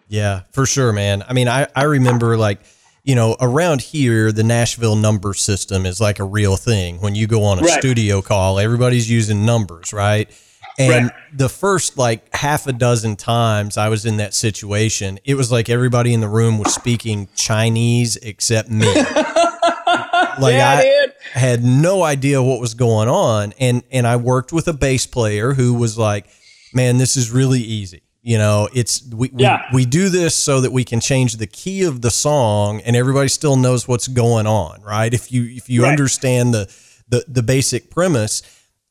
Speaker 1: Yeah, for sure, man. I mean, I, I remember like, you know, around here, the Nashville number system is like a real thing. When you go on a right. studio call, everybody's using numbers, right? And right. the first like half a dozen times I was in that situation, it was like everybody in the room was speaking Chinese except me. like
Speaker 3: yeah,
Speaker 1: I had no idea what was going on. And and I worked with a bass player who was like, Man, this is really easy. You know, it's we, yeah. we we do this so that we can change the key of the song and everybody still knows what's going on, right? If you if you right. understand the the the basic premise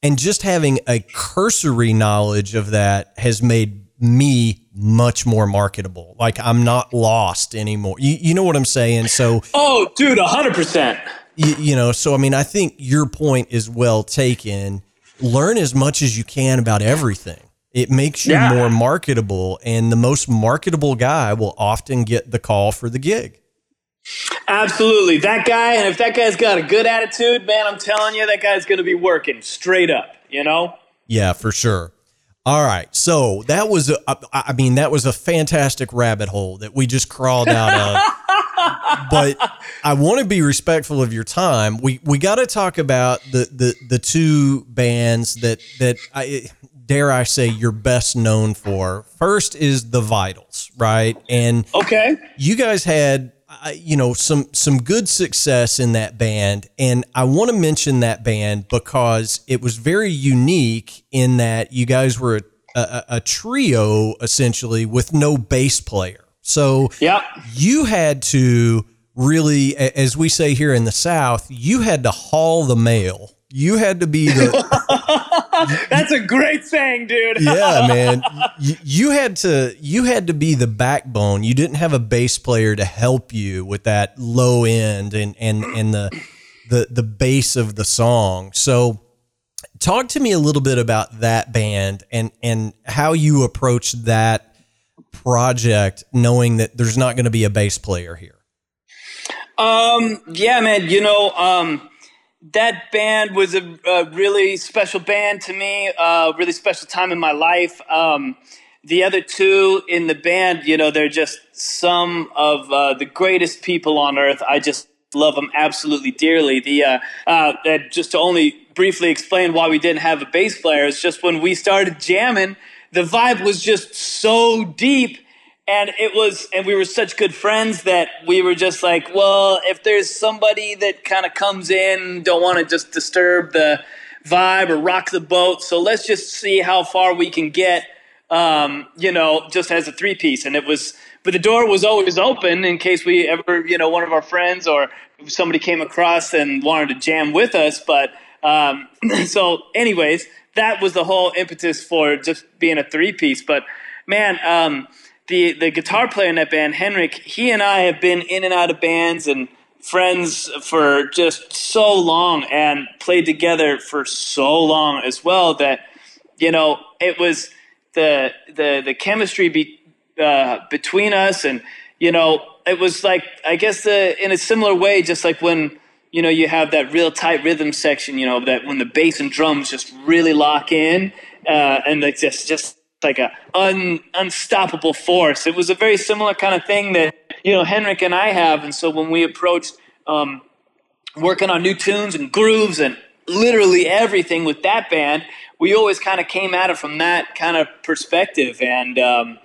Speaker 1: and just having a cursory knowledge of that has made me much more marketable. Like I'm not lost anymore. You, you know what I'm saying? So,
Speaker 3: oh, dude, hundred percent.
Speaker 1: You know, so I mean, I think your point is well taken. Learn as much as you can about everything. It makes you yeah. more marketable, and the most marketable guy will often get the call for the gig.
Speaker 3: Absolutely. That guy, and if that guy's got a good attitude, man, I'm telling you, that guy's going to be working straight up, you know?
Speaker 1: Yeah, for sure. All right. So that was, a, I mean, that was a fantastic rabbit hole that we just crawled out of. but I want to be respectful of your time. We we got to talk about the the the two bands that that I dare I say you're best known for. First is the Vitals, right? And
Speaker 3: okay,
Speaker 1: you guys had you know some some good success in that band. And I want to mention that band because it was very unique in that you guys were a, a, a trio essentially with no bass player. So
Speaker 3: yeah.
Speaker 1: you had to really as we say here in the south you had to haul the mail. You had to be
Speaker 3: the That's a great saying, dude.
Speaker 1: yeah, man. You, you, had to you had to be the backbone. You didn't have a bass player to help you with that low end and and and the the the bass of the song. So talk to me a little bit about that band and and how you approach that project knowing that there's not going to be a bass player here.
Speaker 3: Um yeah, man, you know, um that band was a, a, really special band to me, a really special time in my life. Um, the other two in the band, you know, they're just some of uh, the greatest people on earth. I just love them absolutely dearly. The uh, uh, just to only briefly explain why we didn't have a bass player is just when we started jamming, the vibe was just so deep. And it was, and we were such good friends that we were just like, well, if there's somebody that kind of comes in, don't want to just disturb the vibe or rock the boat, so let's just see how far we can get um, you know, just as a three piece. And it was, but the door was always open in case we ever, you know, one of our friends or somebody came across and wanted to jam with us. But um, so, anyways, that was the whole impetus for just being a three piece. But man, um, the the guitar player in that band, Henrik, he and I have been in and out of bands and friends for just so long and played together for so long as well that you know it was the the the chemistry be, uh, between us, and you know, it was like I guess the in a similar way, just like when you know you have that real tight rhythm section, you know, that when the bass and drums just really lock in, uh, and it's just just like a un, unstoppable force. It was a very similar kind of thing that you know Henrik and I have, and so when we approached um, working on new tunes and grooves and literally everything with that band we always kind of came at it from that kind of perspective, and um,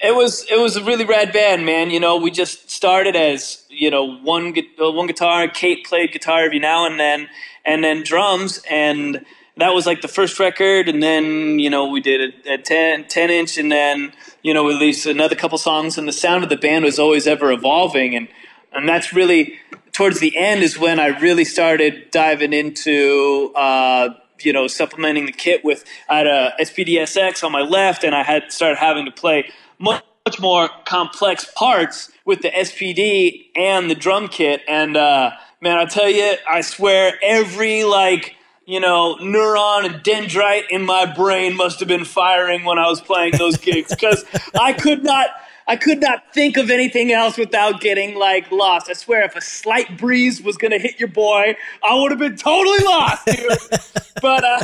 Speaker 3: it was it was a really rad band, man. You know, we just started as you know one uh, one guitar. Kate played guitar every now and then, and then drums, and that was like the first record. And then you know we did a, a 10, 10 inch, and then you know we released another couple songs. And the sound of the band was always ever evolving, and and that's really towards the end is when I really started diving into. Uh, you know, supplementing the kit with I had a SPD-SX on my left, and I had started having to play much, much more complex parts with the SPD and the drum kit. And uh, man, I tell you, I swear, every like you know, neuron and dendrite in my brain must have been firing when I was playing those gigs because I could not I could not think of anything else without getting like lost. I swear, if a slight breeze was gonna hit your boy, I would have been totally lost, dude. but uh,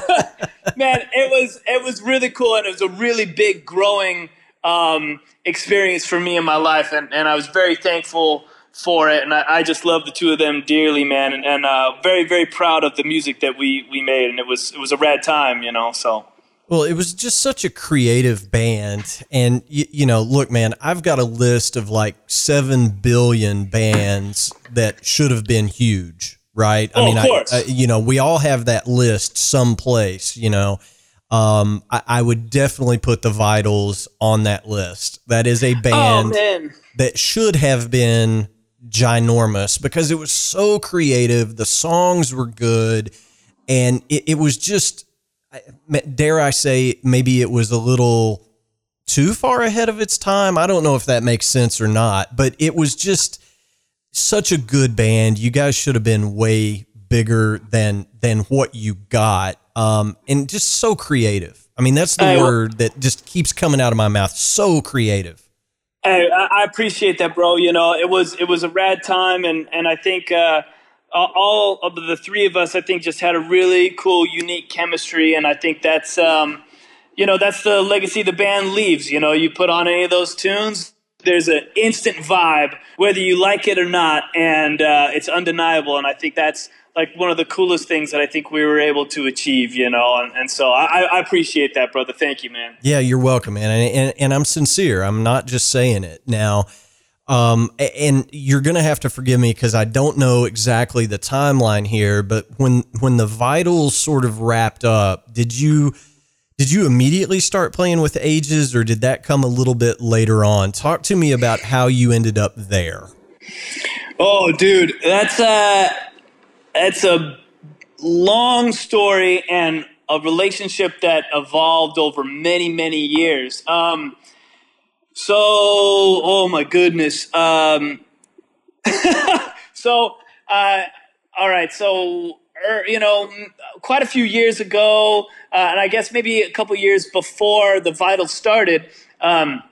Speaker 3: man, it was it was really cool, and it was a really big growing um, experience for me in my life, and, and I was very thankful for it, and I, I just love the two of them dearly, man, and, and uh, very very proud of the music that we we made, and it was it was a rad time, you know, so.
Speaker 1: Well, it was just such a creative band. And, you, you, know, look, man, I've got a list of like 7 billion bands that should have been huge, right?
Speaker 3: Oh, I mean, I, I,
Speaker 1: you know, we all have that list someplace, you know. Um, I, I, would definitely put the Vitals on that list. That is a band
Speaker 3: oh,
Speaker 1: that should have been ginormous because it was so creative. The songs were good. And it, it was just dare I say, maybe it was a little too far ahead of its time. I don't know if that makes sense or not, but it was just such a good band. You guys should have been way bigger than than what you got, um, and just so creative. I mean, that's the I, word that just keeps coming out of my mouth. So creative.
Speaker 3: I, I appreciate that, bro. You know, it was it was a rad time, and and I think. Uh, all of the three of us, I think, just had a really cool, unique chemistry, and I think that's, um, you know, that's the legacy the band leaves. You know, you put on any of those tunes, there's an instant vibe, whether you like it or not, and uh, it's undeniable. And I think that's like one of the coolest things that I think we were able to achieve. You know, and, and so I, I appreciate that, brother. Thank you, man.
Speaker 1: Yeah, you're welcome, man, and, and, and I'm sincere. I'm not just saying it now um, and you're going to have to forgive me because I don't know exactly the timeline here, but when when the Vitals sort of wrapped up, did you did you immediately start playing with Aeges, or did that come a little bit later on? Talk to me about how you ended up there.
Speaker 3: Oh, dude, that's a that's a long story and a relationship that evolved over many many years. Um, so, oh my goodness. Um, so, uh, all right. So, er, you know, quite a few years ago, uh, and I guess maybe a couple years before the Vital started, um,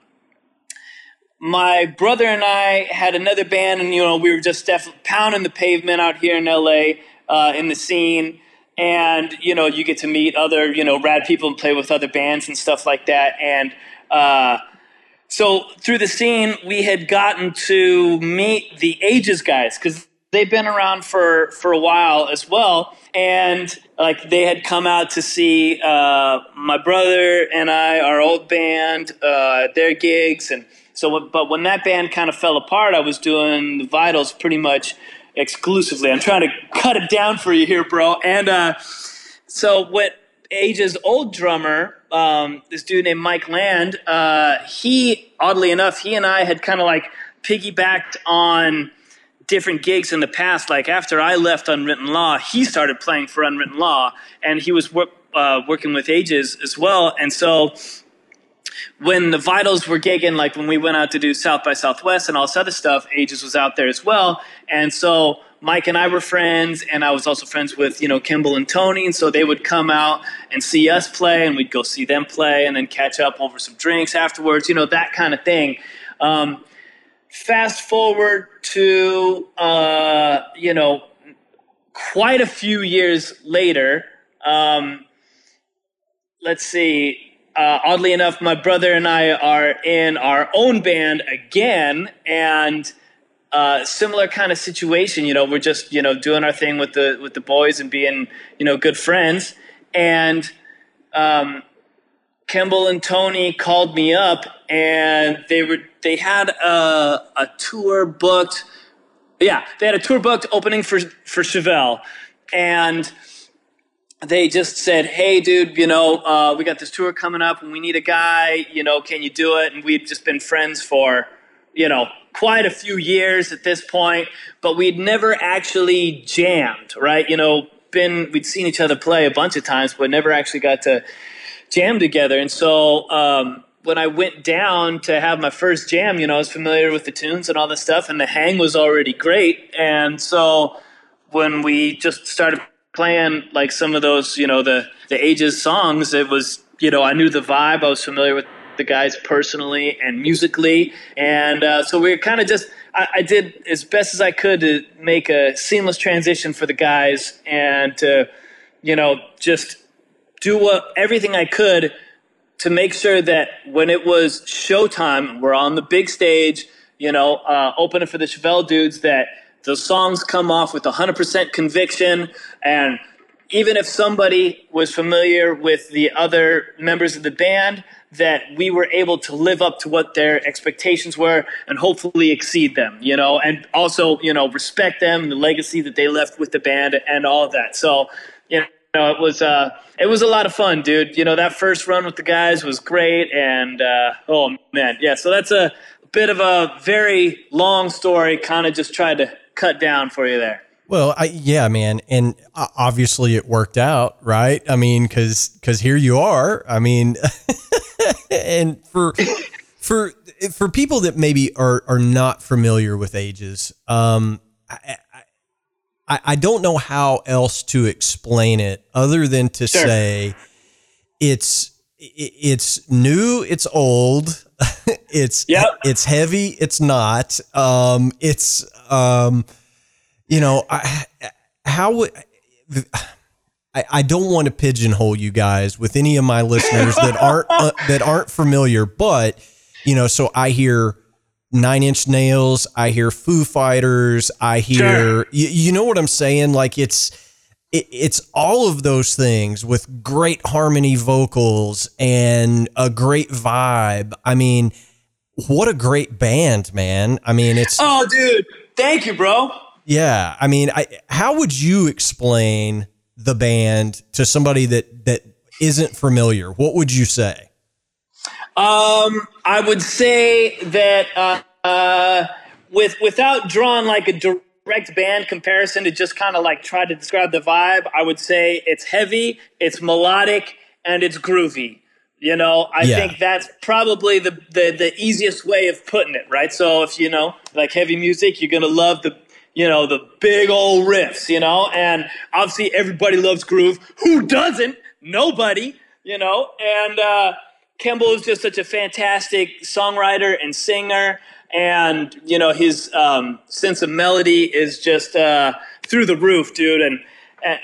Speaker 3: my brother and I had another band, and you know, we were just def- pounding the pavement out here in LA uh, in the scene. And you know, you get to meet other you know rad people and play with other bands and stuff like that. And uh, so through the scene, we had gotten to meet the Aeges guys because they've been around for for a while as well, and like they had come out to see uh, my brother and I, our old band, uh, their gigs, and so. But when that band kind of fell apart, I was doing the Vitals pretty much exclusively. I'm trying to cut it down for you here, bro. And uh, so what Aeges' old drummer, um, this dude named Mike Land, uh, he, oddly enough, he and I had kind of like piggybacked on different gigs in the past. Like after I left Unwritten Law, he started playing for Unwritten Law, and he was work, uh, working with Aeges as well. And so when the Vitals were gigging, like when we went out to do South by Southwest and all this other stuff, Aeges was out there as well. And so Mike and I were friends, and I was also friends with you know Kimball and Tony, and so they would come out and see us play, and we'd go see them play, and then catch up over some drinks afterwards, you know that kind of thing. Um, fast forward to uh, you know quite a few years later. Um, let's see. Uh, oddly enough, my brother and I are in our own band again, and uh, similar kind of situation. You know, we're just you know doing our thing with the with the boys and being you know good friends. And um, Kimball and Tony called me up, and they were they had a, a tour booked. Yeah, they had a tour booked opening for for Chevelle, and they just said, "Hey, dude, you know, uh, we got this tour coming up, and we need a guy. You know, can you do it?" And we'd just been friends for, you know, quite a few years at this point, but we'd never actually jammed, right? You know, been we'd seen each other play a bunch of times, but never actually got to jam together. And so um, when I went down to have my first jam, you know, I was familiar with the tunes and all this stuff, and the hang was already great. And so when we just started playing like some of those, you know, the the Aeges songs, it was you know I knew the vibe. I was familiar with the guys personally and musically. And uh, so we are kind of just, I, I, did as best as I could to make a seamless transition for the guys and to, you know, just do what, everything I could to make sure that when it was showtime, we're on the big stage, you know, uh, opening for the Chevelle dudes, that the songs come off with 100% conviction and even if somebody was familiar with the other members of the band, that we were able to live up to what their expectations were and hopefully exceed them, you know, and also, you know, respect them and the legacy that they left with the band and all of that. So, you know, it was uh, it was a lot of fun, dude. You know, that first run with the guys was great, and uh, oh man, yeah. So that's a bit of a very long story. Kind of just tried to cut down for you there.
Speaker 1: Well, I, yeah, man, and obviously it worked out, right? I mean, because because here you are. I mean, and for for for people that maybe are are not familiar with Aeges, um, I, I, I don't know how else to explain it other than to sure. say it's it's new, it's old, it's yep. it's heavy, it's not, um, it's um, you know, I, how would. I, I don't want to pigeonhole you guys with any of my listeners that aren't uh, that aren't familiar, but you know, so I hear Nine Inch Nails, I hear Foo Fighters, I hear sure. you, you know what I'm saying? Like it's it, it's all of those things with great harmony vocals and a great vibe. I mean, what a great band, man! I mean, it's
Speaker 3: oh, dude, thank you, bro.
Speaker 1: Yeah, I mean, I how would you explain? the band to somebody that that isn't familiar, what would you say?
Speaker 3: Um, I would say that uh, uh, with without drawing like a direct band comparison to just kind of like try to describe the vibe, I would say it's heavy, it's melodic, and it's groovy. You know, I yeah. think that's probably the, the the easiest way of putting it, right? So if you know, like heavy music, you're gonna love the you know, the big old riffs, you know, and obviously everybody loves groove. Who doesn't? Nobody, you know, and uh, Kimball is just such a fantastic songwriter and singer, and you know his um, sense of melody is just uh, through the roof, dude. And,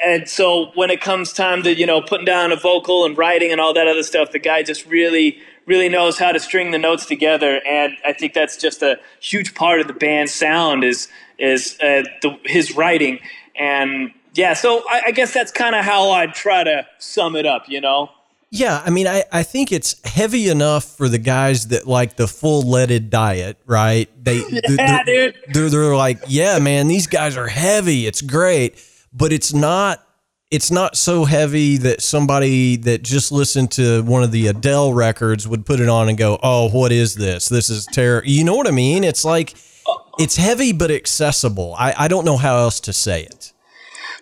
Speaker 3: and so when it comes time to you know putting down a vocal and writing and all that other stuff, the guy just really really knows how to string the notes together, and I think that's just a huge part of the band's sound is is uh, the, his writing, and yeah, so I, I guess that's kind of how I'd try to sum it up, you know.
Speaker 1: Yeah, I mean, I, I think it's heavy enough for the guys that like the full leaded diet, right? They,
Speaker 3: yeah,
Speaker 1: they're,
Speaker 3: dude.
Speaker 1: They're, they're like, yeah, man, these guys are heavy. It's great, but it's not it's not so heavy that somebody that just listened to one of the Adele records would put it on and go, "Oh, what is this? This is terrible." You know what I mean? It's like it's heavy but accessible. I, I don't know how else to say it.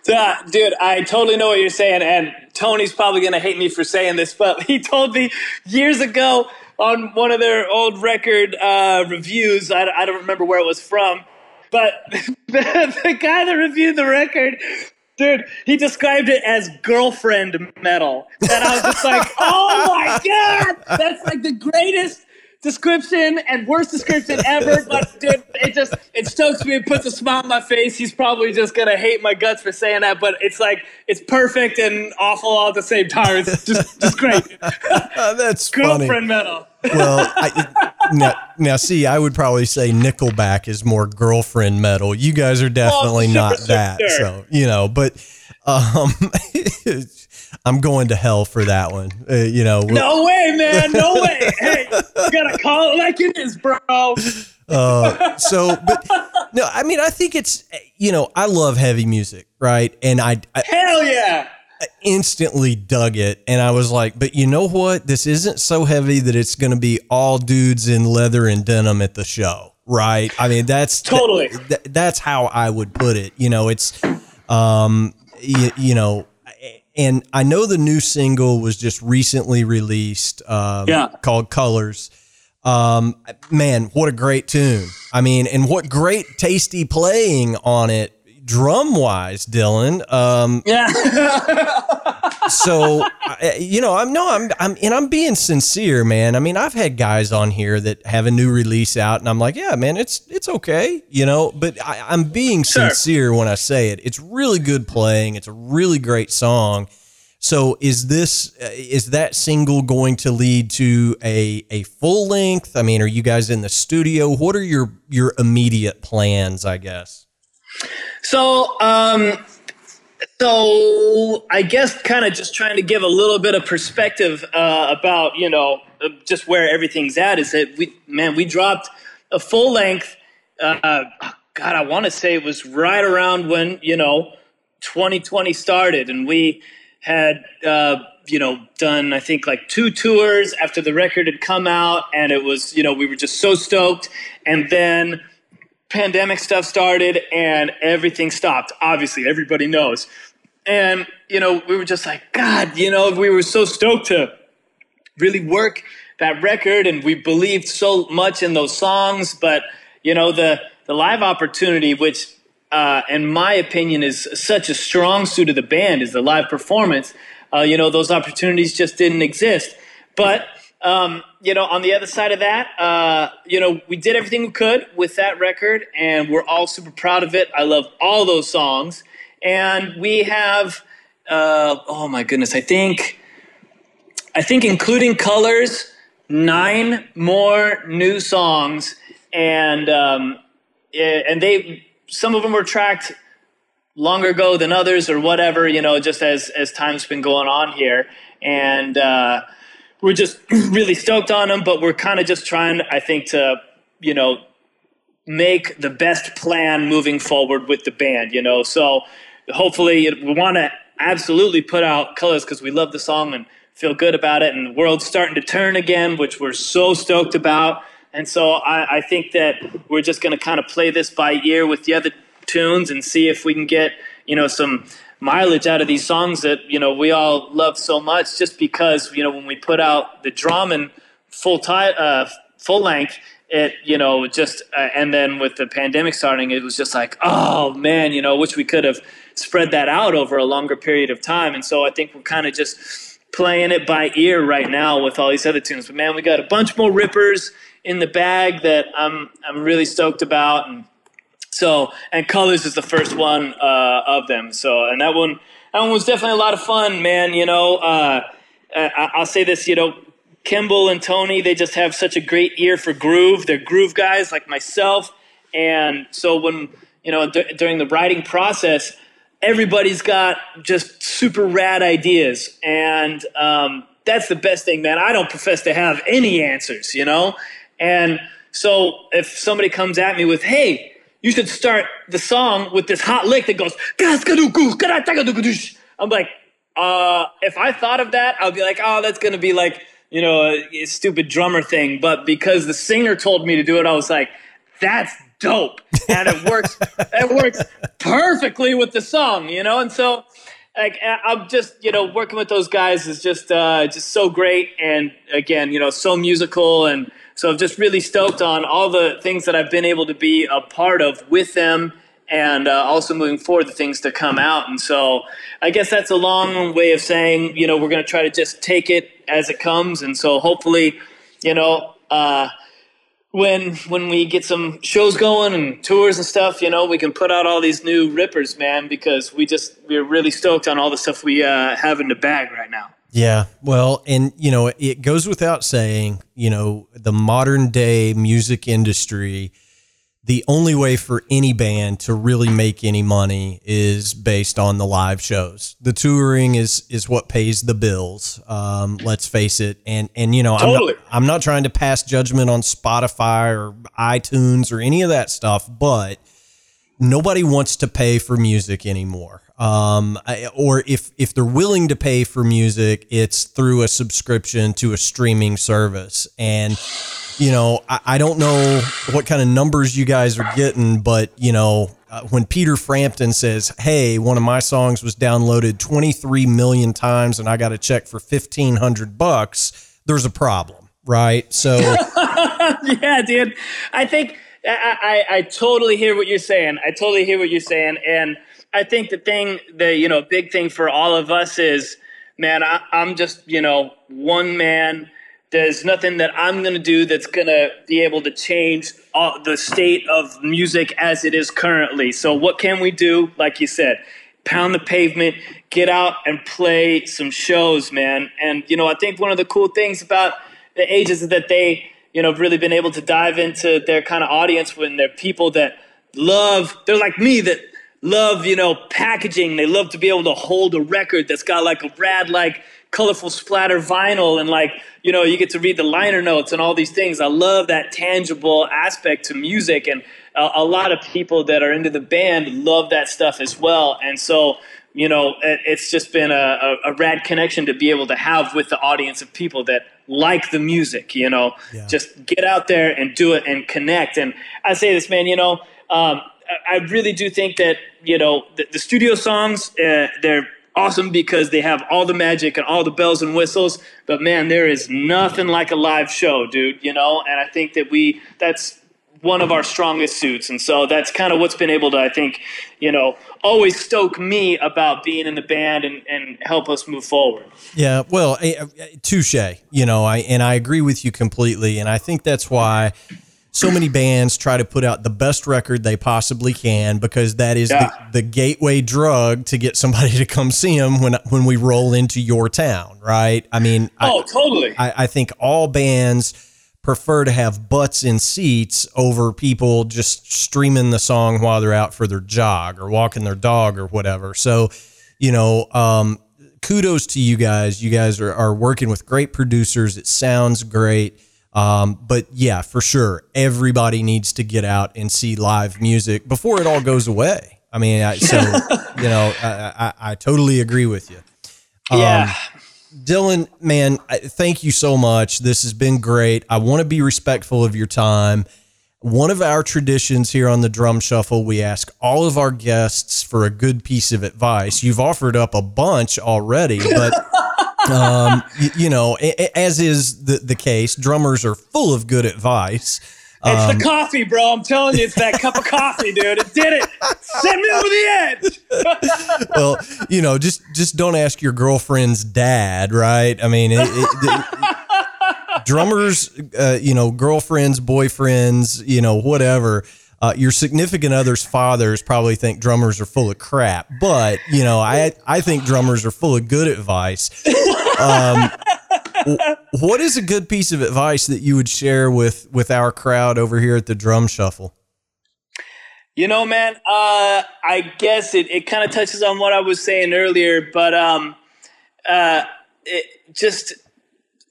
Speaker 3: Uh, dude, I totally know what you're saying, and Tony's probably gonna hate me for saying this, but he told me years ago on one of their old record uh, reviews. I, I don't remember where it was from, but the, the guy that reviewed the record dude, he described it as girlfriend metal. And I was just like, oh my God, that's like the greatest description and worst description ever. But dude, it just it stokes me. It puts a smile on my face. He's probably just gonna hate my guts for saying that, but it's like it's perfect and awful all at the same time. It's just just great.
Speaker 1: That's
Speaker 3: girlfriend
Speaker 1: funny.
Speaker 3: metal.
Speaker 1: well, I, now, now, see, I would probably say Nickelback is more girlfriend metal. You guys are definitely
Speaker 3: sure,
Speaker 1: not
Speaker 3: sure,
Speaker 1: that.
Speaker 3: sure.
Speaker 1: So, you know, but um, I'm going to hell for that one. Uh, you know,
Speaker 3: No way, man. No way. Hey, you gotta call it like it is, bro.
Speaker 1: uh, so, but no, I mean, I think it's, you know, I love heavy music, right? And I, I
Speaker 3: Hell yeah.
Speaker 1: I instantly dug it and I was like, but you know what? This isn't so heavy that it's going to be all dudes in leather and denim at the show, right? I mean, that's
Speaker 3: Totally.
Speaker 1: th- that's how I would put it. You know, it's um you, you know, and I know the new single was just recently released um
Speaker 3: Yeah.
Speaker 1: called Colors. Um man, what a great tune. I mean, and what great tasty playing on it drum wise, Dylan. Um
Speaker 3: Yeah.
Speaker 1: so you know i'm no i'm i'm and i'm being sincere man i mean i've had guys on here that have a new release out and i'm like yeah man it's it's okay you know but I, i'm being
Speaker 3: Sure.
Speaker 1: sincere when i say it it's really good playing it's a really great song so is this uh, is that single going to lead to a a full length i mean are you guys in the studio what are your your immediate plans i guess
Speaker 3: So, um, so I guess kind of just trying to give a little bit of perspective uh, about you know just where everything's at is that we man we dropped a full length. Uh, God, I want to say it was right around when you know 2020 started, and we had uh, you know done I think like two tours after the record had come out, and it was you know we were just so stoked, and then pandemic stuff started and everything stopped. Obviously, everybody knows. And, you know, we were just like, God, you know, we were so stoked to really work that record and we believed so much in those songs. But, you know, the, the live opportunity, which, uh, in my opinion, is such a strong suit of the band, is the live performance. Uh, you know, those opportunities just didn't exist. But, um, you know, on the other side of that, uh, you know, we did everything we could with that record, and we're all super proud of it. I love all those songs, and we have, uh, oh my goodness, I think, I think including colors, nine more new songs, and um, eh, and they some of them were tracked longer ago than others or whatever, you know, just as as time's been going on here, and. Uh, we're just really stoked on them, but we're kind of just trying, I think, to, you know, make the best plan moving forward with the band, you know. So hopefully we want to absolutely put out colors because we love the song and feel good about it. And the world's starting to turn again, which we're so stoked about. And so I, I think that we're just going to kind of play this by ear with the other tunes and see if we can get, you know, some mileage out of these songs that you know we all love so much just because you know when we put out the Drummond full time uh, full length it you know just uh, and then with the pandemic starting it was just like oh man you know wish we could have spread that out over a longer period of time. And so I think we're kind of just playing it by ear right now with all these other tunes. But man we got a bunch more rippers in the bag that I'm I'm really stoked about and so, and Colors is the first one uh, of them. So, and that one, that one was definitely a lot of fun, man. You know, uh, I, I'll say this, you know, Kimball and Tony, they just have such a great ear for groove. They're groove guys like myself. And so when, you know, d- during the writing process, everybody's got just super rad ideas. And um, that's the best thing, man. I don't profess to have any answers, you know? And so if somebody comes at me with, hey, you should start the song with this hot lick that goes, I'm like, uh, if I thought of that, I'd be like, oh, that's going to be like, you know, a, stupid drummer thing. But because the singer told me to do it, I was like, that's dope. And it works, it works perfectly with the song, you know? And so, like, I'm just, you know, working with those guys is just, uh, just so great. And again, you know, so musical. And so I'm just really stoked on all the things that I've been able to be a part of with them and uh, also moving forward the things to come out. And so I guess that's a long way of saying, you know, we're going to try to just take it as it comes. And so hopefully, you know, uh, when when we get some shows going and tours and stuff, you know, we can put out all these new rippers, man, because we just we're really stoked on all the stuff we uh, have in the bag right now.
Speaker 1: Yeah, well, and you know, it goes without saying, you know, the modern day music industry the only way for any band to really make any money is based on the live shows. The touring is is what pays the bills. Um, let's face it. And and you know, totally. I'm, not, I'm not trying to pass judgment on Spotify or iTunes or any of that stuff, but nobody wants to pay for music anymore. Um, or if if they're willing to pay for music, it's through a subscription to a streaming service and you know, I, I, don't know what kind of numbers you guys are getting, but you know, uh, when Peter Frampton says, "Hey, one of my songs was downloaded 23 million times, and I got a check for 1500 bucks," there's a problem, right? So,
Speaker 3: yeah, dude, I think I, I I totally hear what you're saying. I totally hear what you're saying, and I think the thing, the you know, big thing for all of us is, man, I, I'm just you know one man there's nothing that I'm going to do that's going to be able to change all, the state of music as it is currently. So, what can we do? Like you said, pound the pavement, get out and play some shows, man. And, you know, I think one of the cool things about the Aeges is that they, you know, have really been able to dive into their kind of audience when they're people that love, they're like me that love, you know, packaging. They love to be able to hold a record that's got like a rad, like, colorful splatter vinyl and like you know you get to read the liner notes and all these things i love that tangible aspect to music and a, a lot of people that are into the band love that stuff as well and so you know it, it's just been a, a, a, rad connection to be able to have with the audience of people that like the music you know yeah. just get out there and do it and connect and i say this man you know um, I really do think that you know the, the studio songs uh, they're awesome because they have all the magic and all the bells and whistles. But man, there is nothing like a live show, dude, you know? And I think that we, that's one of our strongest suits. And so that's kind of what's been able to, I think, you know, always stoke me about being in the band and, and help us move forward.
Speaker 1: Yeah. Well, touche, you know, I, and I agree with you completely. And I think that's why so many bands try to put out the best record they possibly can because that is yeah. the, the, gateway drug to get somebody to come see them when when we roll into your town, right? I mean,
Speaker 3: oh,
Speaker 1: I,
Speaker 3: totally.
Speaker 1: I, I think all bands prefer to have butts in seats over people just streaming the song while they're out for their jog or walking their dog or whatever. So, you know, um, kudos to you guys. You guys are, are working with great producers. It sounds great um, but yeah, for sure, everybody needs to get out and see live music before it all goes away. I mean, I, so you know, I, I, I, totally agree with you.
Speaker 3: Um, yeah.
Speaker 1: Dylan, man, thank you so much. This has been great. I want to be respectful of your time. One of our traditions here on the Drum Shuffle, we ask all of our guests for a good piece of advice. You've offered up a bunch already, but um, you, you, know, as is the, the case, drummers are full of good advice.
Speaker 3: It's um, the coffee, bro. I'm telling you, it's that cup of coffee, dude. It did it. Send me over the
Speaker 1: edge. well, you know, just just don't ask your girlfriend's dad, right? I mean, it, it, it, drummers, uh, you know, girlfriends, boyfriends, you know, whatever uh, your significant other's fathers probably think drummers are full of crap, but you know, I I think drummers are full of good advice. Um, what is a good piece of advice that you would share with with our crowd over here at the Drum Shuffle?
Speaker 3: You know, man, uh, I guess it, it kind of touches on what I was saying earlier, but um, uh, it just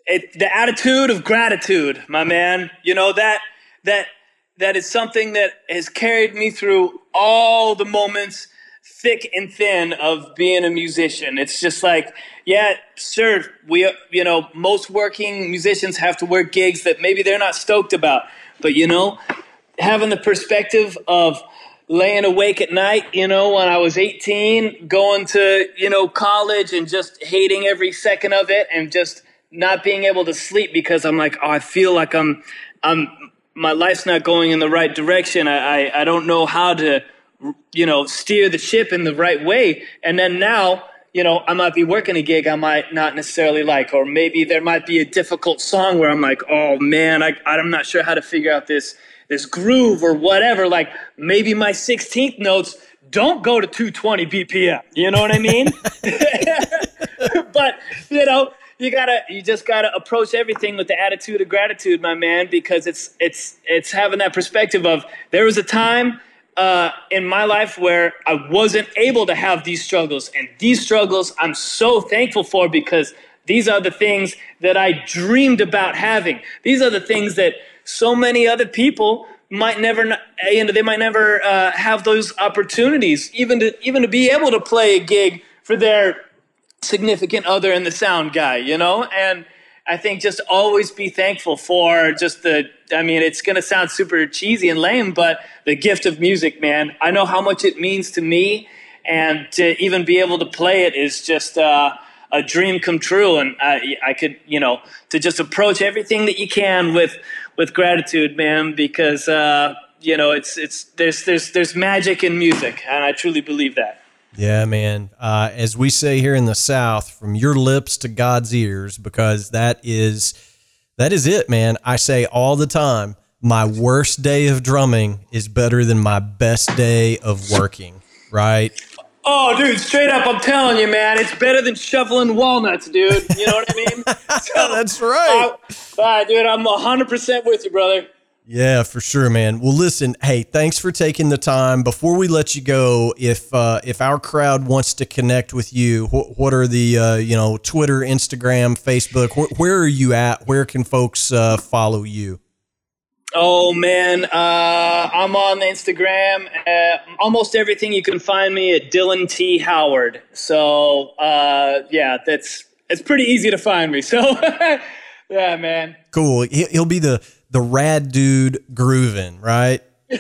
Speaker 3: it, the attitude of gratitude, my man. You know that that that is something that has carried me through all the moments, thick and thin, of being a musician. It's just like, yeah, sure, we you know most working musicians have to work gigs that maybe they're not stoked about, but you know, having the perspective of laying awake at night, you know, when I was 18, going to, you know, college and just hating every second of it and just not being able to sleep because I'm like, oh, I feel like I'm, I'm, my life's not going in the right direction. I, I, I don't know how to, you know, steer the ship in the right way. And then now, you know, I might be working a gig I might not necessarily like, or maybe there might be a difficult song where I'm like, oh man, I, I'm not sure how to figure out this this groove or whatever. Like maybe my 16th notes don't go to 220 BPM. You know what I mean? but you know, you gotta, you just gotta approach everything with the attitude of gratitude, my man, because it's, it's, it's having that perspective of there was a time uh, in my life where I wasn't able to have these struggles, and these struggles I'm so thankful for because these are the things that I dreamed about having. These are the things that so many other people might never and they might never uh, have those opportunities even to even to be able to play a gig for their significant other and the sound guy you know? And i think just always be thankful for just the i mean it's going to sound super cheesy and lame but the gift of music man. I know how much it means to me and to even be able to play it is just uh, a dream come true. And I, I could you know to just approach everything that you can with with gratitude, man, because uh, you know it's it's there's there's there's magic in music, and I truly believe that.
Speaker 1: Yeah, man. Uh, as we say here in the South, from your lips to God's ears, because that is that is it, man. I say all the time, my worst day of drumming is better than my best day of working. Right?
Speaker 3: Oh, dude, straight up, I'm telling you, man, it's better than shoveling walnuts, dude. You know what I mean?
Speaker 1: So, That's right.
Speaker 3: Uh, uh, dude, I'm 100% with you, brother.
Speaker 1: Yeah, for sure, man. Well, listen, hey, thanks for taking the time. Before we let you go, if uh, if our crowd wants to connect with you, wh- what are the uh, you know Twitter, Instagram, Facebook? Wh- where are you at? Where can folks uh, follow you?
Speaker 3: Oh man, uh, I'm on Instagram. Uh, almost everything you can find me at Dylan T Howard. So uh, yeah, that's it's pretty easy to find me. So yeah, man.
Speaker 1: Cool. He'll be the the rad dude grooving, right?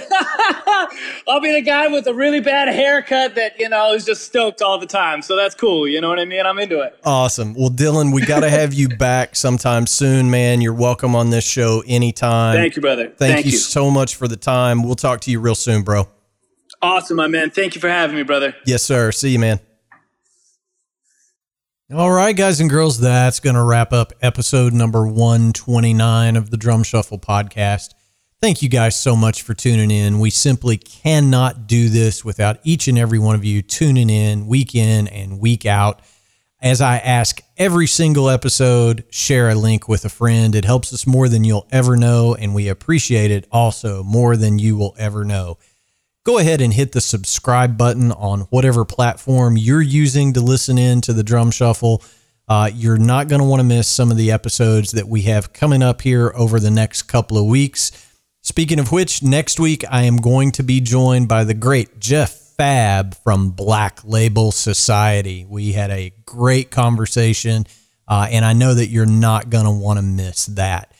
Speaker 3: I'll be the guy with a really bad haircut that, you know, is just stoked all the time. So that's cool. You know what I mean? I'm into it.
Speaker 1: Awesome. Well, Dylan, we got to have you back sometime soon, man. You're welcome on this show anytime.
Speaker 3: Thank you, brother.
Speaker 1: Thank,
Speaker 3: Thank
Speaker 1: you,
Speaker 3: you
Speaker 1: so much for the time. We'll talk to you real soon, bro.
Speaker 3: Awesome, my man. Thank you for having me, brother.
Speaker 1: Yes, sir. See you, man. All right, guys and girls, that's going to wrap up episode number 129 of the Drum Shuffle podcast. Thank you guys so much for tuning in. We simply cannot do this without each and every one of you tuning in week in and week out. As I ask every single episode, share a link with a friend. It helps us more than you'll ever know, and we appreciate it also more than you will ever know. Go ahead and hit the subscribe button on whatever platform you're using to listen in to the drum shuffle. Uh, you're not going to want to miss some of the episodes that we have coming up here over the next couple of weeks. Speaking of which, next week I am going to be joined by the great Jeff Fabb from Black Label Society. We had a great conversation, uh, and I know that you're not going to want to miss that.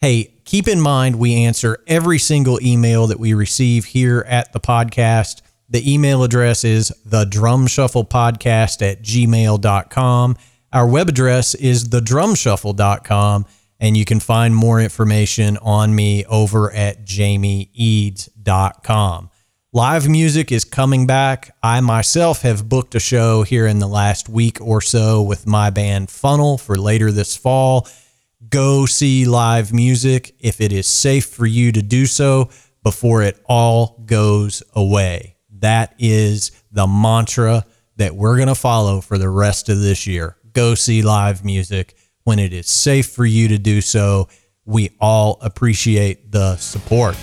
Speaker 1: Hey, keep in mind we answer every single email that we receive here at the podcast. The email address is the drum shuffle podcast at gmail.com. Our web address is thedrumshuffle.com and you can find more information on me over at jamieeads.com. Live music is coming back. I myself have booked a show here in the last week or so with my band Funnel for later this fall. Go see live music if it is safe for you to do so before it all goes away. That is the mantra that we're going to follow for the rest of this year. Go see live music when it is safe for you to do so. We all appreciate the support.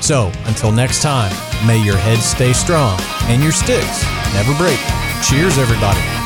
Speaker 1: So until next time, may your head stay strong and your sticks never break. Cheers, everybody.